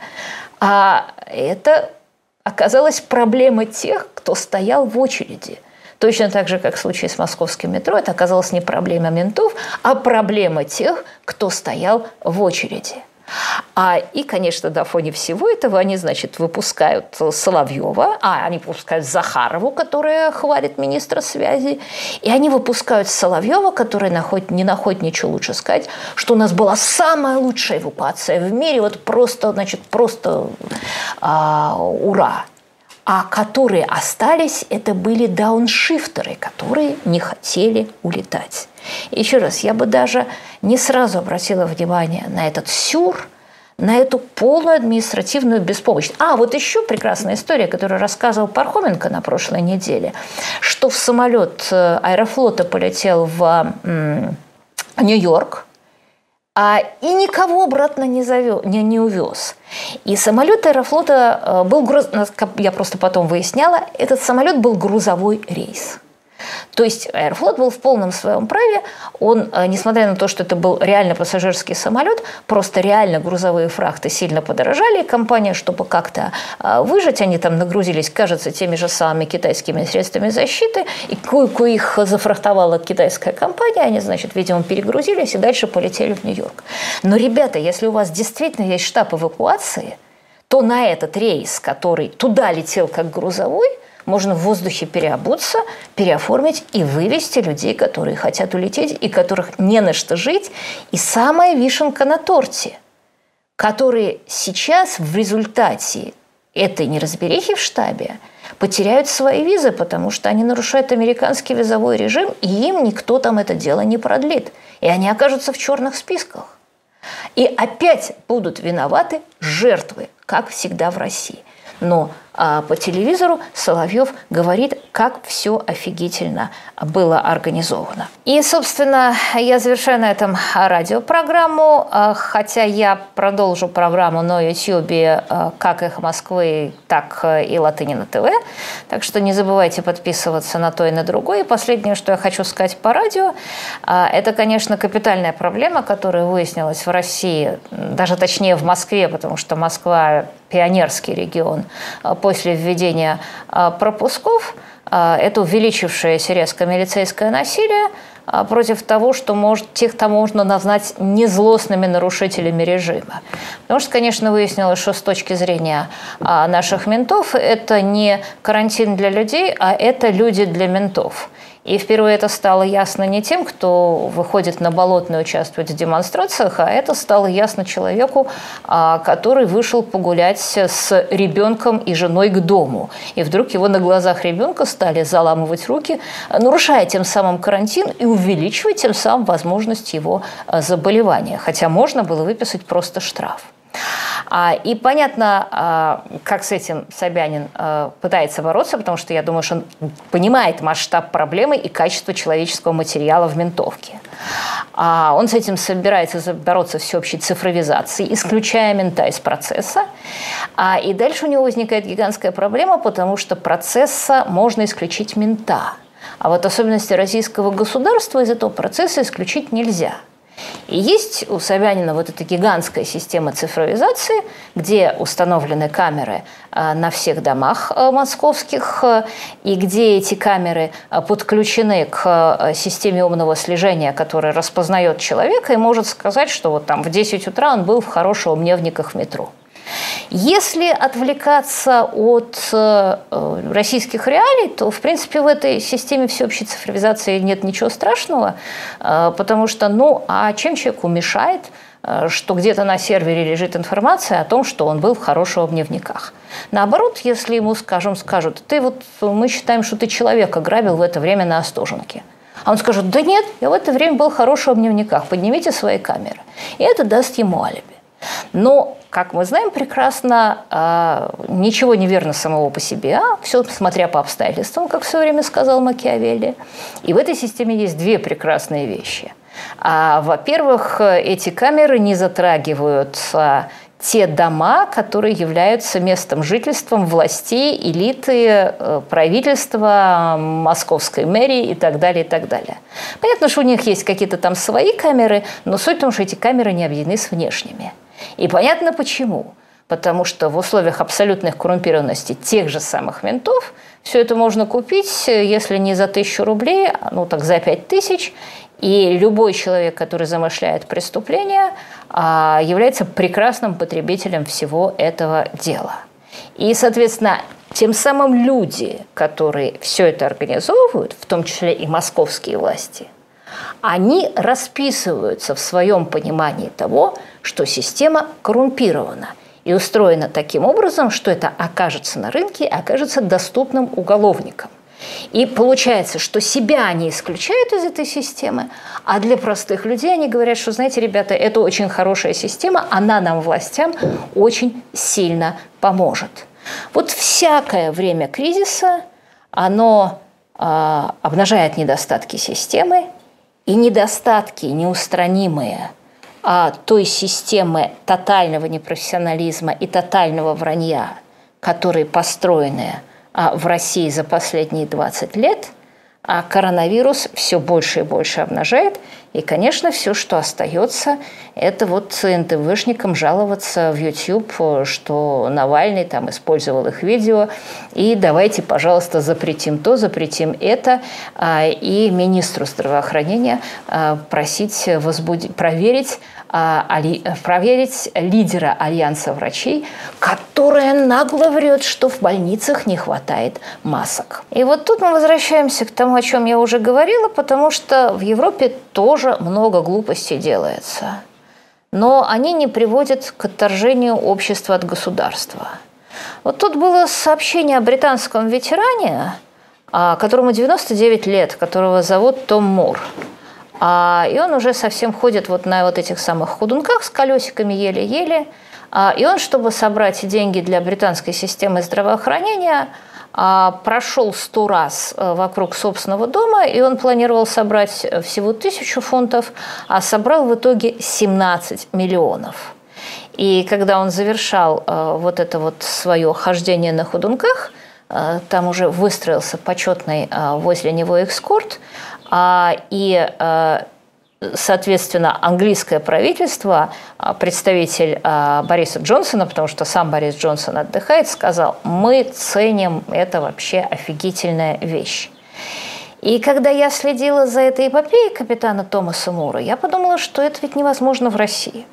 а это оказалась проблема тех, кто стоял в очереди. Точно так же, как в случае с московским метро, это оказалась не проблема ментов, а проблема тех, кто стоял в очереди. А, и, конечно, на фоне всего этого они, значит, выпускают Соловьева, а они выпускают Захарову, которая хвалит министра связи, и они выпускают Соловьева, который находит, не находит ничего лучше сказать, что у нас была самая лучшая эвакуация в мире, вот просто, значит, просто а, ура а которые остались, это были дауншифтеры, которые не хотели улетать. Еще раз, я бы даже не сразу обратила внимание на этот сюр, на эту полную административную беспомощность. А, вот еще прекрасная история, которую рассказывал Пархоменко на прошлой неделе, что в самолет э, Аэрофлота полетел в Нью-Йорк, а, и никого обратно не, завел, не, не увез. И самолет Аэрофлота э, был, груз... я просто потом выясняла, этот самолет был грузовой рейс. То есть Аэрофлот был в полном своем праве. Он, э, несмотря на то, что это был реально пассажирский самолет, просто реально грузовые фрахты сильно подорожали. Компания, чтобы как-то э, выжить, они там нагрузились, кажется, теми же самыми китайскими средствами защиты. И кое-ко их зафрахтовала китайская компания. Они, значит, видимо, перегрузились и дальше полетели в Нью-Йорк. Но, ребята, если у вас действительно есть штаб эвакуации, то на этот рейс, который туда летел как грузовой – можно в воздухе переобуться, переоформить и вывести людей, которые хотят улететь и которых не на что жить. И самая вишенка на торте, которые сейчас в результате этой неразберихи в штабе потеряют свои визы, потому что они нарушают американский визовой режим, и им никто там это дело не продлит. И они окажутся в черных списках. И опять будут виноваты жертвы, как всегда в России. Но а по телевизору Соловьев говорит, как все офигительно было организовано. И, собственно, я завершаю на этом радиопрограмму, а, хотя я продолжу программу на YouTube а, как их Москвы, так и Латынина ТВ. Так что не забывайте подписываться на то и на другое. И последнее, что я хочу сказать по радио, а, это, конечно, капитальная проблема, которая выяснилась в России, даже точнее в Москве, потому что Москва пионерский регион после введения пропусков – а, это увеличившееся резко милицейское насилие а, против того, что может, тех, кого можно назвать незлостными нарушителями режима. Потому что, конечно, выяснилось, что с точки зрения а, наших ментов это не карантин для людей, а это люди для ментов. И впервые это стало ясно не тем, кто выходит на болотную участвовать в демонстрациях, а это стало ясно человеку, а, который вышел погулять с ребенком и женой к дому. И вдруг его на глазах ребенка стали заламывать руки, нарушая тем самым карантин и увеличивая тем самым возможность его а, заболевания. Хотя можно было выписать просто штраф. А, и понятно, а, как с этим Собянин а, пытается бороться, потому что я думаю, что он понимает масштаб проблемы и качество человеческого материала в ментовке. Он с этим собирается бороться всеобщей цифровизацией, исключая мента из процесса. И дальше у него возникает гигантская проблема, потому что процесса можно исключить мента. А вот особенности российского государства из этого процесса исключить нельзя – и есть у Собянина вот эта гигантская система цифровизации, где установлены камеры а, на всех домах а, московских, а, и где эти камеры подключены к системе умного слежения, которая распознает человека и может сказать, что вот там в 10 утра он был в хороших мневниках метро. Если отвлекаться от э, российских реалий, то, в принципе, в этой системе всеобщей цифровизации нет ничего страшного, э, потому что, ну, а чем человеку мешает э, что где-то на сервере лежит информация о том, что он был в хороших дневниках. Наоборот, если ему, скажем, скажут, ты вот, мы считаем, что ты человека грабил в это время на Остоженке. А он скажет, да нет, я в это время был в хороших дневниках, поднимите свои камеры. И это даст ему алиби. Но, как мы знаем прекрасно, а, ничего не верно самого по себе, а все смотря по обстоятельствам, как все время сказал Макиавелли. И в этой системе есть две прекрасные вещи. А, во-первых, эти камеры не затрагивают те дома, которые являются местом жительства властей, элиты, э, правительства, московской мэрии и так далее, и так далее. Понятно, что у них есть какие-то там свои камеры, но суть в том, что эти камеры не объединены с внешними. И понятно почему. Потому что в условиях абсолютных коррумпированности тех же самых ментов все это можно купить, если не за тысячу рублей, ну так за пять тысяч. И любой человек, который замышляет преступление, а, является прекрасным потребителем всего этого дела. И, соответственно, тем самым люди, которые все это организовывают, в том числе и московские власти – они расписываются в своем понимании того, что система коррумпирована и устроена таким образом, что это окажется на рынке, окажется доступным уголовникам. И получается, что себя они исключают из этой системы, а для простых людей они говорят, что, знаете, ребята, это очень хорошая система, она нам, властям, очень сильно поможет. Вот всякое время кризиса, оно э, обнажает недостатки системы, и недостатки неустранимые а той системы тотального непрофессионализма и тотального вранья, которые построены а, в России за последние 20 лет, а коронавирус все больше и больше обнажает. И, конечно, все, что остается, это вот НТВшникам жаловаться в YouTube, что Навальный там использовал их видео, и давайте, пожалуйста, запретим то, запретим это, а, и министру здравоохранения а, просить возбудить, проверить, а, проверить лидера Альянса врачей, которая нагло врет, что в больницах не хватает масок. И вот тут мы возвращаемся к тому, о чем я уже говорила, потому что в Европе тоже много глупостей делается. Но они не приводят к отторжению общества от государства. Вот тут было сообщение о британском ветеране, а, которому 99 лет, которого зовут Том Мур – А, и он уже совсем ходит вот на вот этих самых ходунках с колесиками еле-еле. А, и он, чтобы собрать деньги для британской системы здравоохранения, прошел сто раз э, вокруг собственного дома, и он планировал собрать э, всего тысячу фунтов, а собрал в итоге 17 миллионов. И когда он завершал э, вот это вот свое хождение на ходунках, там уже выстроился почетный возле него экскорт, а, и соответственно, английское правительство, а, представитель а, Бориса Джонсона, потому что сам Борис Джонсон отдыхает, сказал, мы ценим, это вообще офигительная вещь. И когда я следила за этой эпопеей капитана Томаса Мура, я подумала, что это ведь невозможно в России.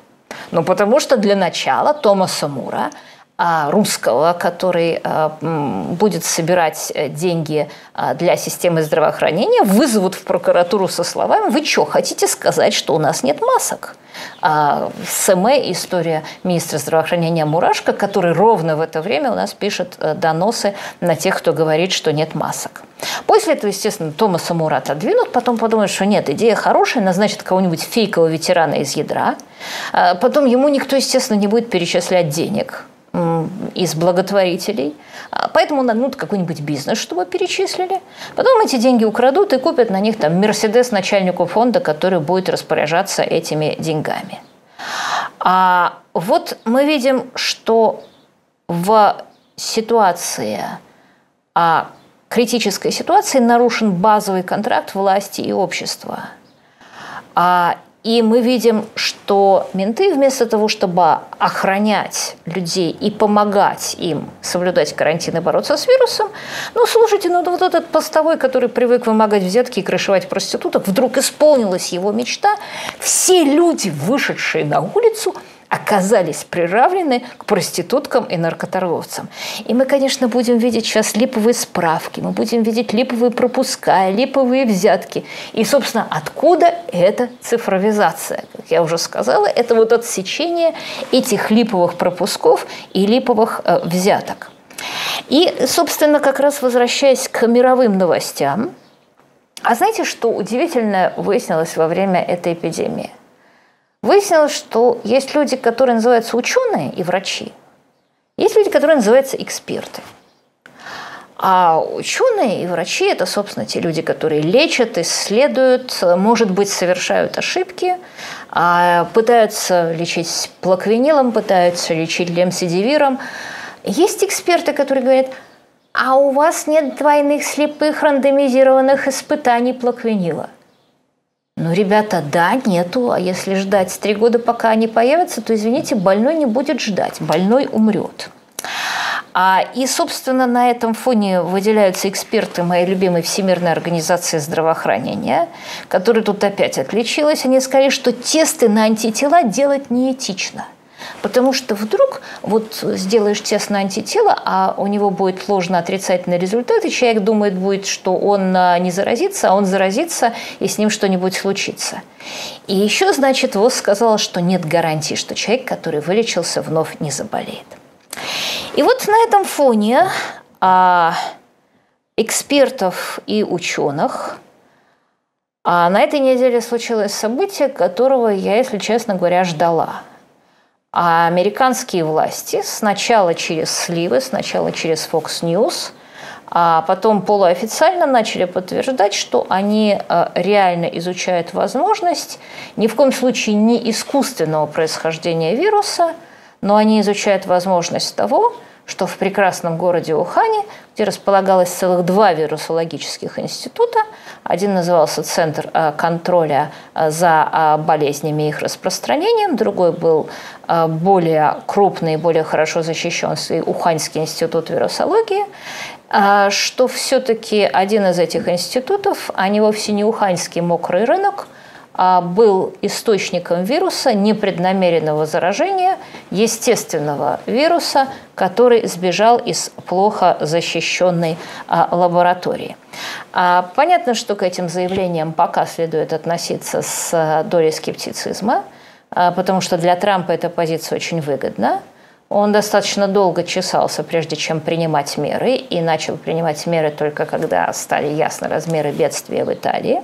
Ну, потому что для начала Томаса Мура русского, который а, будет собирать э, деньги а, для системы здравоохранения, вызовут в прокуратуру со словами «Вы что, хотите сказать, что у нас нет масок?» а СМЭ история министра здравоохранения Мурашко, который ровно в это время у нас пишет э, доносы на тех, кто говорит, что нет масок. После этого, естественно, Томаса Мура отодвинут, потом подумают, что нет, идея хорошая, назначат кого-нибудь фейкового ветерана из ядра, потом ему никто, естественно, не будет перечислять денег, из благотворителей. А, поэтому нагнут какой-нибудь бизнес, чтобы перечислили. Потом эти деньги украдут и купят на них там Мерседес начальнику фонда, который будет распоряжаться этими деньгами. А вот мы видим, что в ситуации, а критической ситуации нарушен базовый контракт власти и общества. А и мы видим, что менты вместо того, чтобы охранять людей и помогать им соблюдать карантин и бороться с вирусом, ну, слушайте, ну, вот этот постовой, который привык вымогать взятки и крышевать проституток, вдруг исполнилась его мечта. Все люди, вышедшие на улицу, оказались приравнены к проституткам и наркоторговцам. И мы, конечно, будем видеть сейчас липовые справки, мы будем видеть липовые пропуска, липовые взятки. И, собственно, откуда эта цифровизация? Как я уже сказала, это вот отсечение этих липовых пропусков и липовых э, взяток. И, собственно, как раз возвращаясь к мировым новостям, а знаете, что удивительное выяснилось во время этой эпидемии – Выяснилось, что есть люди, которые называются ученые и врачи, есть люди, которые называются эксперты. А ученые и врачи – это, собственно, те люди, которые лечат, исследуют, может быть, совершают ошибки, а пытаются лечить плаквенилом, пытаются лечить лемсидивиром. Есть эксперты, которые говорят, а у вас нет двойных слепых рандомизированных испытаний плаквенила. Ну, ребята, да, нету. А если ждать три года, пока они появятся, то, извините, больной не будет ждать. Больной умрет. А, и, собственно, на этом фоне выделяются эксперты моей любимой Всемирной организации здравоохранения, которые тут опять отличилась. Они сказали, что тесты на антитела делать неэтично – Потому что вдруг вот сделаешь тест на антитела, а у него будет ложно-отрицательный результат, и человек думает будет, что он а, не заразится, а он заразится, и с ним что-нибудь случится. И еще, значит, ВОЗ сказала, что нет гарантии, что человек, который вылечился, вновь не заболеет. И вот на этом фоне а, экспертов и ученых а на этой неделе случилось событие, которого я, если честно говоря, ждала – а американские власти сначала через сливы, сначала через Fox News, а потом полуофициально начали подтверждать, что они э, реально изучают возможность ни в коем случае не искусственного происхождения вируса, но они изучают возможность того, что в прекрасном городе Ухане, где располагалось целых два вирусологических института, один назывался Центр э, контроля э, за э, болезнями и их распространением, другой был более крупный, более хорошо защищенный Уханьский институт вирусологии, что все-таки один из этих институтов, а не вовсе не Уханьский мокрый рынок – был источником вируса непреднамеренного заражения, естественного вируса, который сбежал из плохо защищенной а, лаборатории. А, понятно, что к этим заявлениям пока следует относиться с долей скептицизма, потому что для Трампа эта позиция очень выгодна. Он достаточно долго чесался, прежде чем принимать меры, и начал принимать меры только когда стали ясны размеры бедствия в Италии.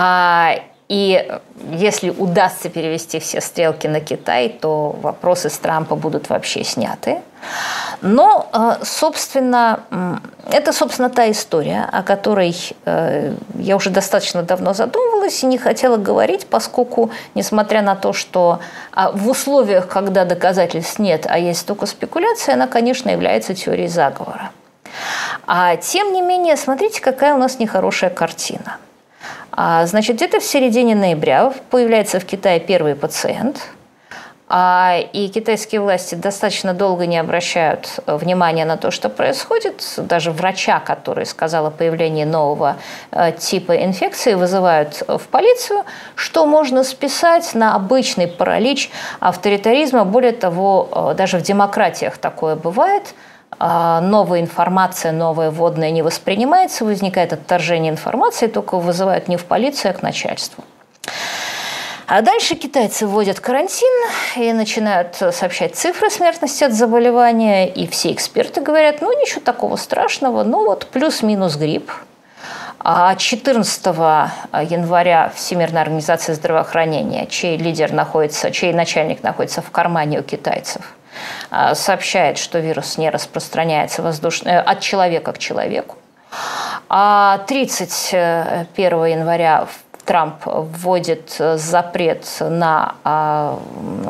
А, и если удастся перевести все стрелки на Китай, то вопросы с Трампа будут вообще сняты. Но, э, собственно, это, собственно, та история, о которой э, я уже достаточно давно задумывалась и не хотела говорить, поскольку, несмотря на то, что а, в условиях, когда доказательств нет, а есть только спекуляция, она, конечно, является теорией заговора. А тем не менее, смотрите, какая у нас нехорошая картина – значит, где-то в середине ноября появляется в Китае первый пациент, а, и китайские власти достаточно долго не обращают внимания на то, что происходит. Даже врача, который сказал о появлении нового э, типа инфекции, вызывают в полицию, что можно списать на обычный паралич авторитаризма. Более того, э, даже в демократиях такое бывает – а, новая информация, новая вводная не воспринимается, возникает отторжение информации, только вызывают не в полицию, а к начальству. А дальше китайцы вводят карантин и начинают сообщать цифры смертности от заболевания, и все эксперты говорят, ну ничего такого страшного, ну вот плюс-минус грипп. А 14 января Всемирная организация здравоохранения, чей лидер находится, чей начальник находится в кармане у китайцев – а, сообщает, что вирус не распространяется воздушно, э, от человека к человеку. А 31 января Трамп вводит запрет на а,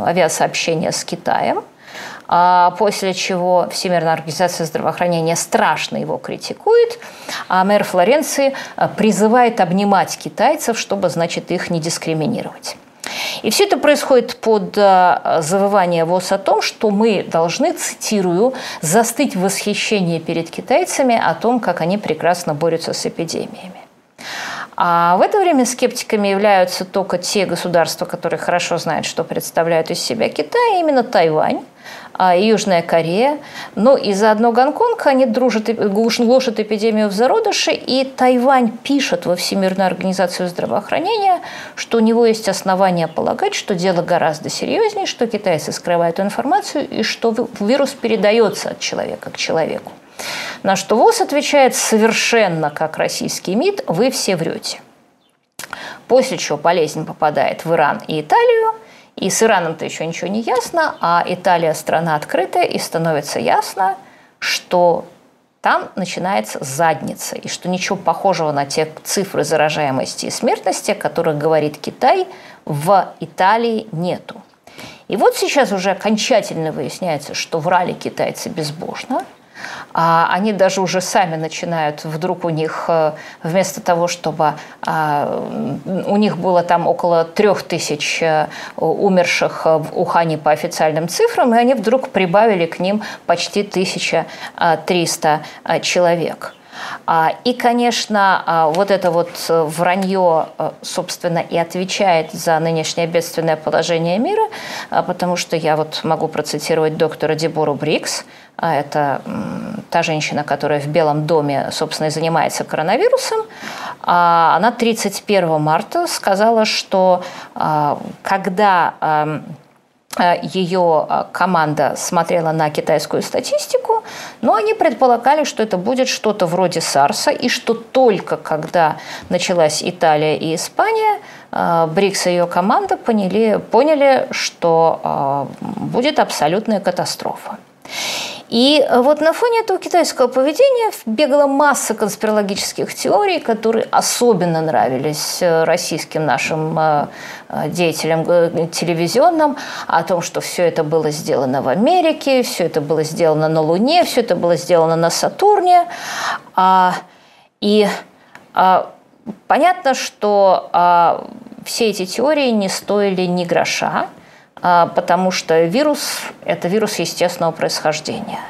авиасообщение с Китаем, а после чего Всемирная организация здравоохранения страшно его критикует, а мэр Флоренции призывает обнимать китайцев, чтобы, значит, их не дискриминировать. И все это происходит под э, завывание ВОЗ о том, что мы должны, цитирую, застыть в восхищении перед китайцами о том, как они прекрасно борются с эпидемиями. А в это время скептиками являются только те государства, которые хорошо знают, что представляют из себя Китай, именно Тайвань, Южная Корея. Но и заодно Гонконг, они дружат, глушат эпидемию в зародыше, и Тайвань пишет во Всемирную организацию здравоохранения, что у него есть основания полагать, что дело гораздо серьезнее, что китайцы скрывают информацию и что вирус передается от человека к человеку. На что ВОЗ отвечает совершенно как российский МИД, вы все врете. После чего болезнь попадает в Иран и Италию – и с Ираном-то еще ничего не ясно, а Италия страна открытая, и становится ясно, что там начинается задница, и что ничего похожего на те цифры заражаемости и смертности, о которых говорит Китай, в Италии нету. И вот сейчас уже окончательно выясняется, что врали китайцы безбожно – а они даже уже сами начинают, вдруг у них э, вместо того, чтобы а, у них было там около трех тысяч э, умерших в Ухане по официальным цифрам, и они вдруг прибавили к ним почти 1300 э, человек. А, и, конечно, вот это вот вранье, собственно, и отвечает за нынешнее бедственное положение мира, потому что я вот могу процитировать доктора Дебору Брикс, а это та женщина, которая в Белом доме, собственно, и занимается коронавирусом, а она 31 марта сказала, что а, когда а, ее команда смотрела на китайскую статистику, но они предполагали, что это будет что-то вроде САРСа, и что только когда началась Италия и Испания, Брикс и ее команда поняли, поняли что будет абсолютная катастрофа. И э, вот на фоне этого китайского поведения бегала масса конспирологических теорий, которые особенно нравились э, российским нашим э, деятелям телевизионным, о том, что все это было сделано в Америке, все это было сделано на Луне, все это было сделано на Сатурне. А, и а, понятно, что а, все эти теории не стоили ни гроша, потому что вирус – это вирус естественного происхождения.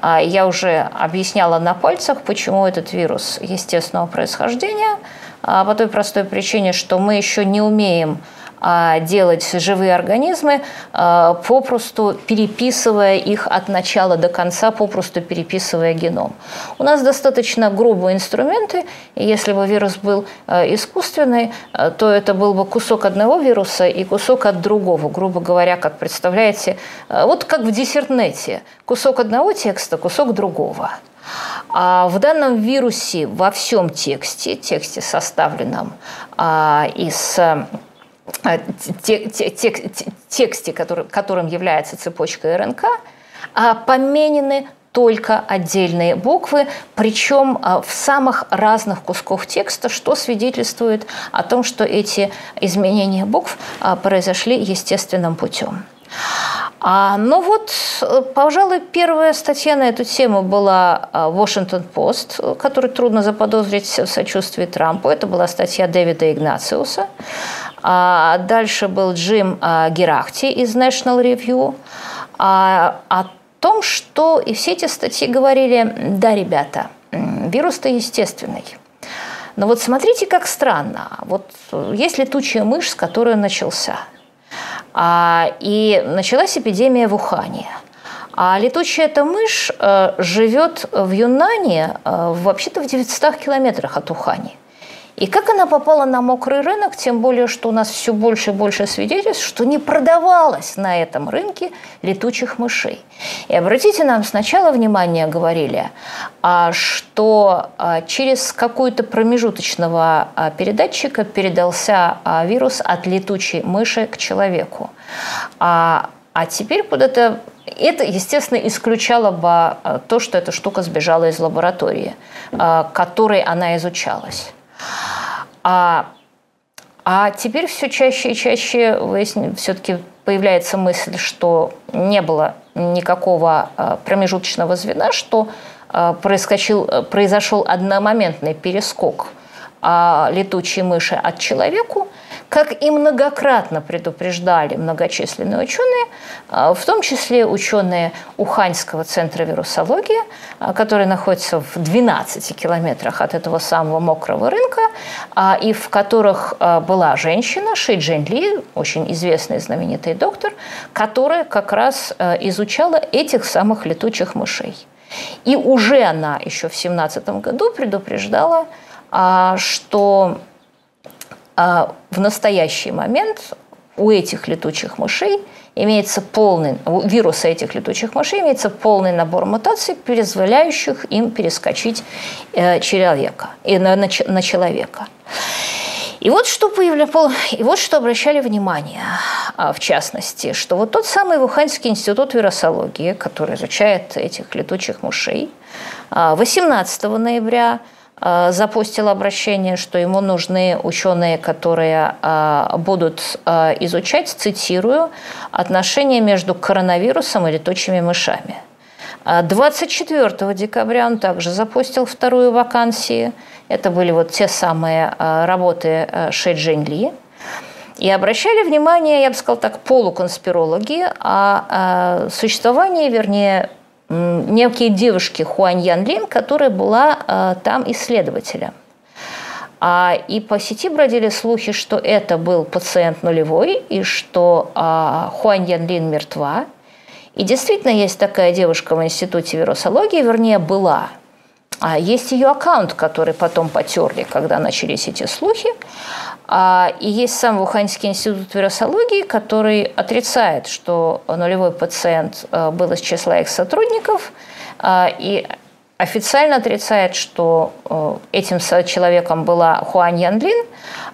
А, я уже объясняла на пальцах, почему этот вирус естественного происхождения, а, по той простой причине, что мы еще не умеем а, делать живые организмы, а, попросту переписывая их от начала до конца, попросту переписывая геном. У нас достаточно грубые инструменты, и если бы вирус был а, искусственный, то это был бы кусок одного вируса и кусок от другого, грубо говоря, как представляете, вот как в диссертнете, кусок одного текста, кусок другого. А в данном вирусе во всем тексте, тексте, составленном а, из а, тексте, который, которым является цепочка РНК, а, поменены только отдельные буквы, причем а, в самых разных кусках текста, что свидетельствует о том, что эти изменения букв произошли естественным путем. А, ну вот, пожалуй, первая статья на эту тему была Washington Post, который трудно заподозрить в сочувствии Трампу. Это была статья Дэвида Игнациуса. А дальше был Джим Герахти из National Review. А, о том, что и все эти статьи говорили, да, ребята, вирус-то естественный. Но вот смотрите, как странно. Вот есть летучая мышь, с которой начался. А, и началась эпидемия в Ухане. А летучая эта мышь э, живет в Юнане, э, вообще-то в 900 километрах от Ухани. И как она попала на мокрый рынок, тем более, что у нас все больше и больше свидетельств, что не продавалось на этом рынке летучих мышей. И обратите нам сначала внимание, говорили, а, что а, через какую-то промежуточного а, передатчика передался вирус от летучей мыши к человеку. А теперь куда-то это, естественно, исключало бы то, что эта штука сбежала из лаборатории, которой она изучалась. А, а теперь все чаще и чаще все-таки появляется мысль, что не было никакого а, промежуточного звена, что а, происходил, произошел одномоментный перескок летучей мыши от человеку, как и многократно предупреждали многочисленные ученые, а, в том числе ученые Уханьского центра вирусологии, а, который находится в 12 километрах от этого самого мокрого рынка, а, и в которых была женщина Ши Джин Ли, очень известный знаменитый доктор, которая как раз изучала этих самых летучих мышей. И уже она еще в 17 году предупреждала, что в настоящий момент у этих летучих мышей имеется полный, у вируса этих летучих мышей имеется полный набор мутаций, позволяющих им перескочить э, человека, и на, на, на человека. И вот что появлялось, и вот что обращали внимание, а, в частности, что вот тот самый Вуханский институт вирусологии, который изучает этих летучих мышей, 18 а, ноября запустил обращение, что ему нужны ученые, которые э, будут э, изучать, цитирую, отношения между коронавирусом и летучими мышами. 24 декабря он также запустил вторую вакансию. Это были вот те самые работы Ши Джин Ли. И обращали внимание, я бы сказала так, полуконспирологи о существовании, вернее, некие девушки Хуань Ян Лин, которая была э, там исследователем. А, и по сети бродили слухи, что это был пациент нулевой, и что а, Хуань Ян мертва. И действительно есть такая девушка в Институте вирусологии, вернее, была. А есть ее аккаунт, который потом потерли, когда начались эти слухи. А, и есть сам Вуханьский институт вирусологии, который отрицает, что нулевой пациент э, был из числа их сотрудников, а, и официально отрицает, что э, этим человеком была Хуань Янлин,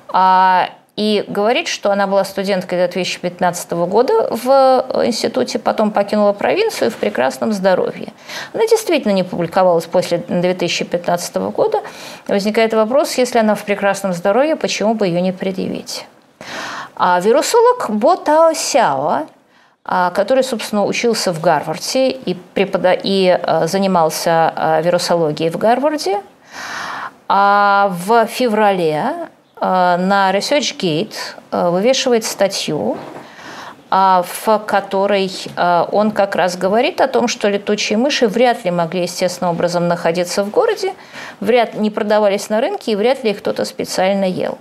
а и говорит, что она была студенткой 2015 года в институте, потом покинула провинцию в прекрасном здоровье. Она действительно не публиковалась после 2015 года. Возникает вопрос, если она в прекрасном здоровье, почему бы ее не предъявить? А вирусолог Бо Тао Сяо, а, который, собственно, учился в Гарварде и, препода... и а, занимался а, вирусологией в Гарварде, а в феврале Э, на ResearchGate э, вывешивает статью, э, в которой он как раз говорит о том, что летучие мыши вряд ли могли естественным образом находиться в городе, вряд не продавались на рынке и вряд ли их кто-то специально ел.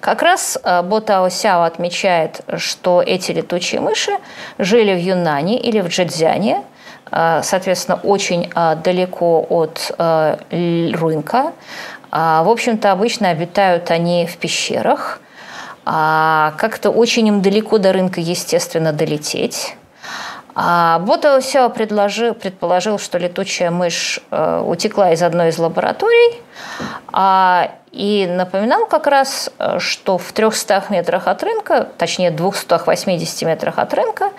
Как раз Ботао Сяо отмечает, что эти летучие мыши жили в Юнане или в Джэцзяне, соответственно, очень далеко от рынка, а, в общем-то, обычно обитают они в пещерах. А, как-то очень им далеко до рынка, естественно, долететь. А Ботаусё предложил, предположил, что летучая мышь э, утекла из одной из лабораторий, а, и напоминал как раз, э, что в 300 метрах от рынка, точнее 280 метрах от рынка,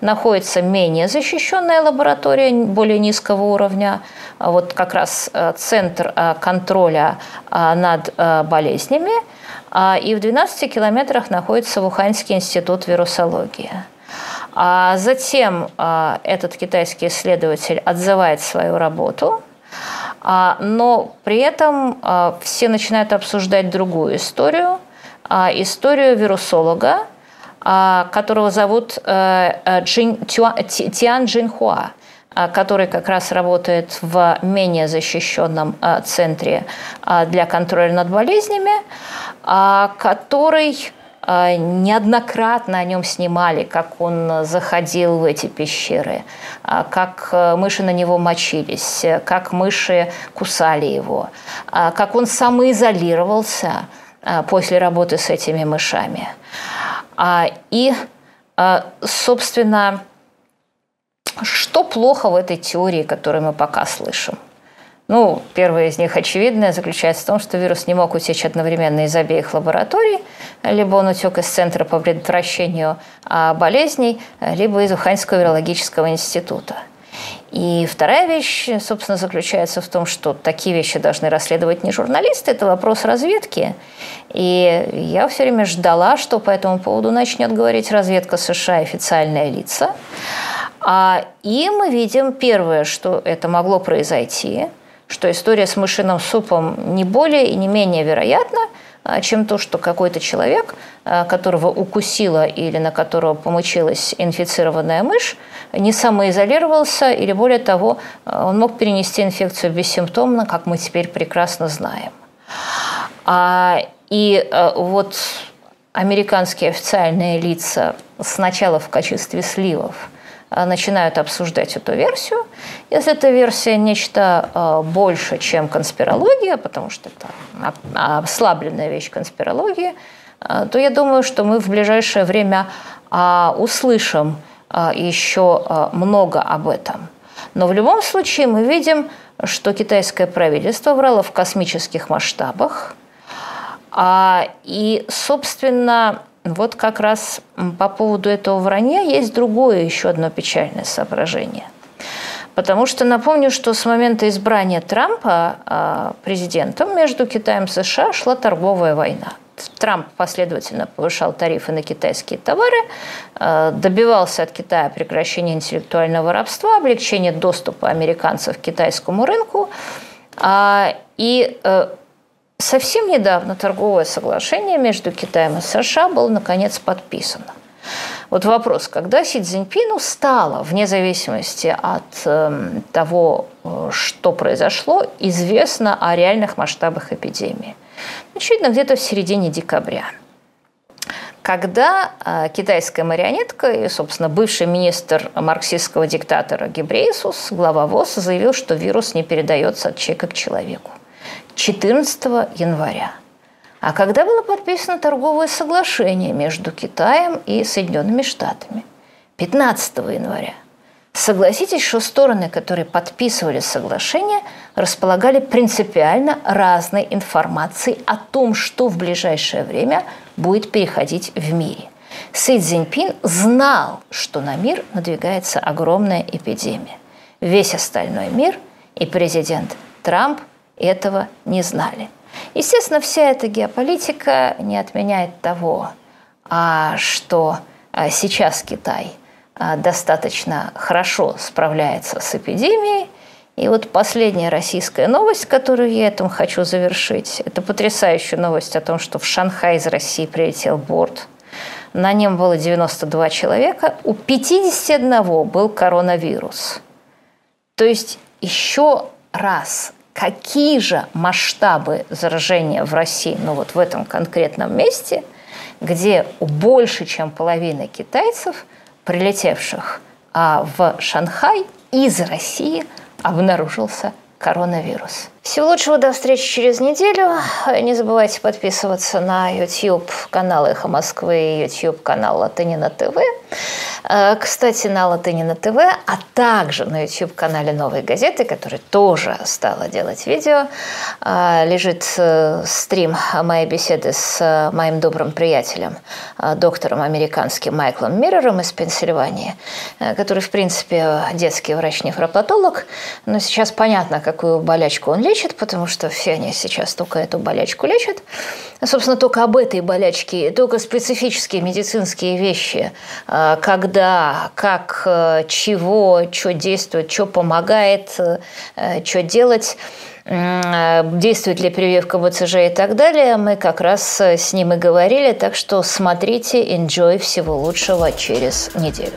находится менее защищенная лаборатория более низкого уровня, а вот как раз э, центр контроля над болезнями, а, и в 12 километрах находится Вуханский институт вирусологии. А затем этот китайский исследователь отзывает свою работу – а, но при этом а, все начинают обсуждать другую историю, а, историю вирусолога, которого зовут э, э, Тиан Джинхуа, который как раз работает в менее защищенном центре для контроля над болезнями, который а, неоднократно о нем снимали, как он заходил в эти пещеры, а, как э, мыши на него мочились, как мыши кусали его, а, как он самоизолировался после работы с этими мышами. И, собственно, что плохо в этой теории, которую мы пока слышим? Ну, первое из них очевидное заключается в том, что вирус не мог утечь одновременно из обеих лабораторий, либо он утек из Центра по предотвращению а, болезней, либо из Уханьского вирологического института. И вторая вещь, собственно, заключается в том, что такие вещи должны расследовать не журналисты, это вопрос разведки. И я все время ждала, что по этому поводу начнет говорить разведка США официальные лица. А, и мы видим первое, что это могло произойти – что история с мышиным супом не более и не менее вероятна, а, чем то, что какой-то человек, а, которого укусила или на которого помучилась инфицированная мышь, не самоизолировался или, более того, а, он мог перенести инфекцию бессимптомно, как мы теперь прекрасно знаем. И вот американские официальные лица сначала в качестве сливов – начинают обсуждать эту версию. Если эта версия нечто э, больше, чем конспирология, потому что это ослабленная вещь конспирологии, э, то я думаю, что мы в ближайшее время услышим еще много об этом. Но в любом случае мы видим, что китайское правительство врало в космических масштабах. И, собственно, вот как раз по поводу этого вранья есть другое еще одно печальное соображение. Потому что напомню, что с момента избрания Трампа а, президентом между Китаем и США шла торговая война. Трамп последовательно повышал тарифы на китайские товары, а, добивался от Китая прекращения интеллектуального рабства, облегчения доступа американцев к китайскому рынку. А, и э, Совсем недавно торговое соглашение между Китаем и США было наконец подписано. Вот вопрос, когда Си Цзиньпину стало, вне зависимости от э, того, что произошло, известно о реальных масштабах эпидемии? Очевидно, где-то в середине декабря. Когда э, китайская марионетка и, собственно, бывший министр марксистского диктатора Гебрейсус, глава ВОЗ, заявил, что вирус не передается от человека к человеку. 14 января. А когда было подписано торговое соглашение между Китаем и Соединенными Штатами? 15 января. Согласитесь, что стороны, которые подписывали соглашение, располагали принципиально разной информацией о том, что в ближайшее время будет переходить в мире. Си Цзиньпин знал, что на мир надвигается огромная эпидемия. Весь остальной мир и президент Трамп этого не знали. Естественно, вся эта геополитика не отменяет того, а, что а, сейчас Китай а, достаточно хорошо справляется с эпидемией. И вот последняя российская новость, которую я этим хочу завершить, это потрясающая новость о том, что в Шанхай из России прилетел борт. На нем было 92 человека, у 51 был коронавирус. То есть еще раз какие же масштабы заражения в России, ну вот в этом конкретном месте, где больше, чем половина китайцев, прилетевших а, в Шанхай из России, обнаружился коронавирус. Всего лучшего, до встречи через неделю. Не забывайте подписываться на YouTube канал «Эхо Москвы» и YouTube канал «Латынина ТВ». Э, кстати, на Латынина ТВ, а также на YouTube-канале «Новой газеты», который тоже стала делать видео, э, лежит э, стрим моей беседы с моим добрым приятелем, доктором американским Майклом Миррором из Пенсильвании, который, в принципе, детский врач-нефропатолог, но сейчас понятно, какую болячку он лечит, потому что все они сейчас только эту болячку лечат. Собственно, только об этой болячке, только специфические медицинские вещи, когда, как, чего, что действует, что помогает, что делать действует ли прививка БЦЖ и так далее, мы как раз с ним и говорили, так что смотрите, enjoy, всего лучшего через неделю.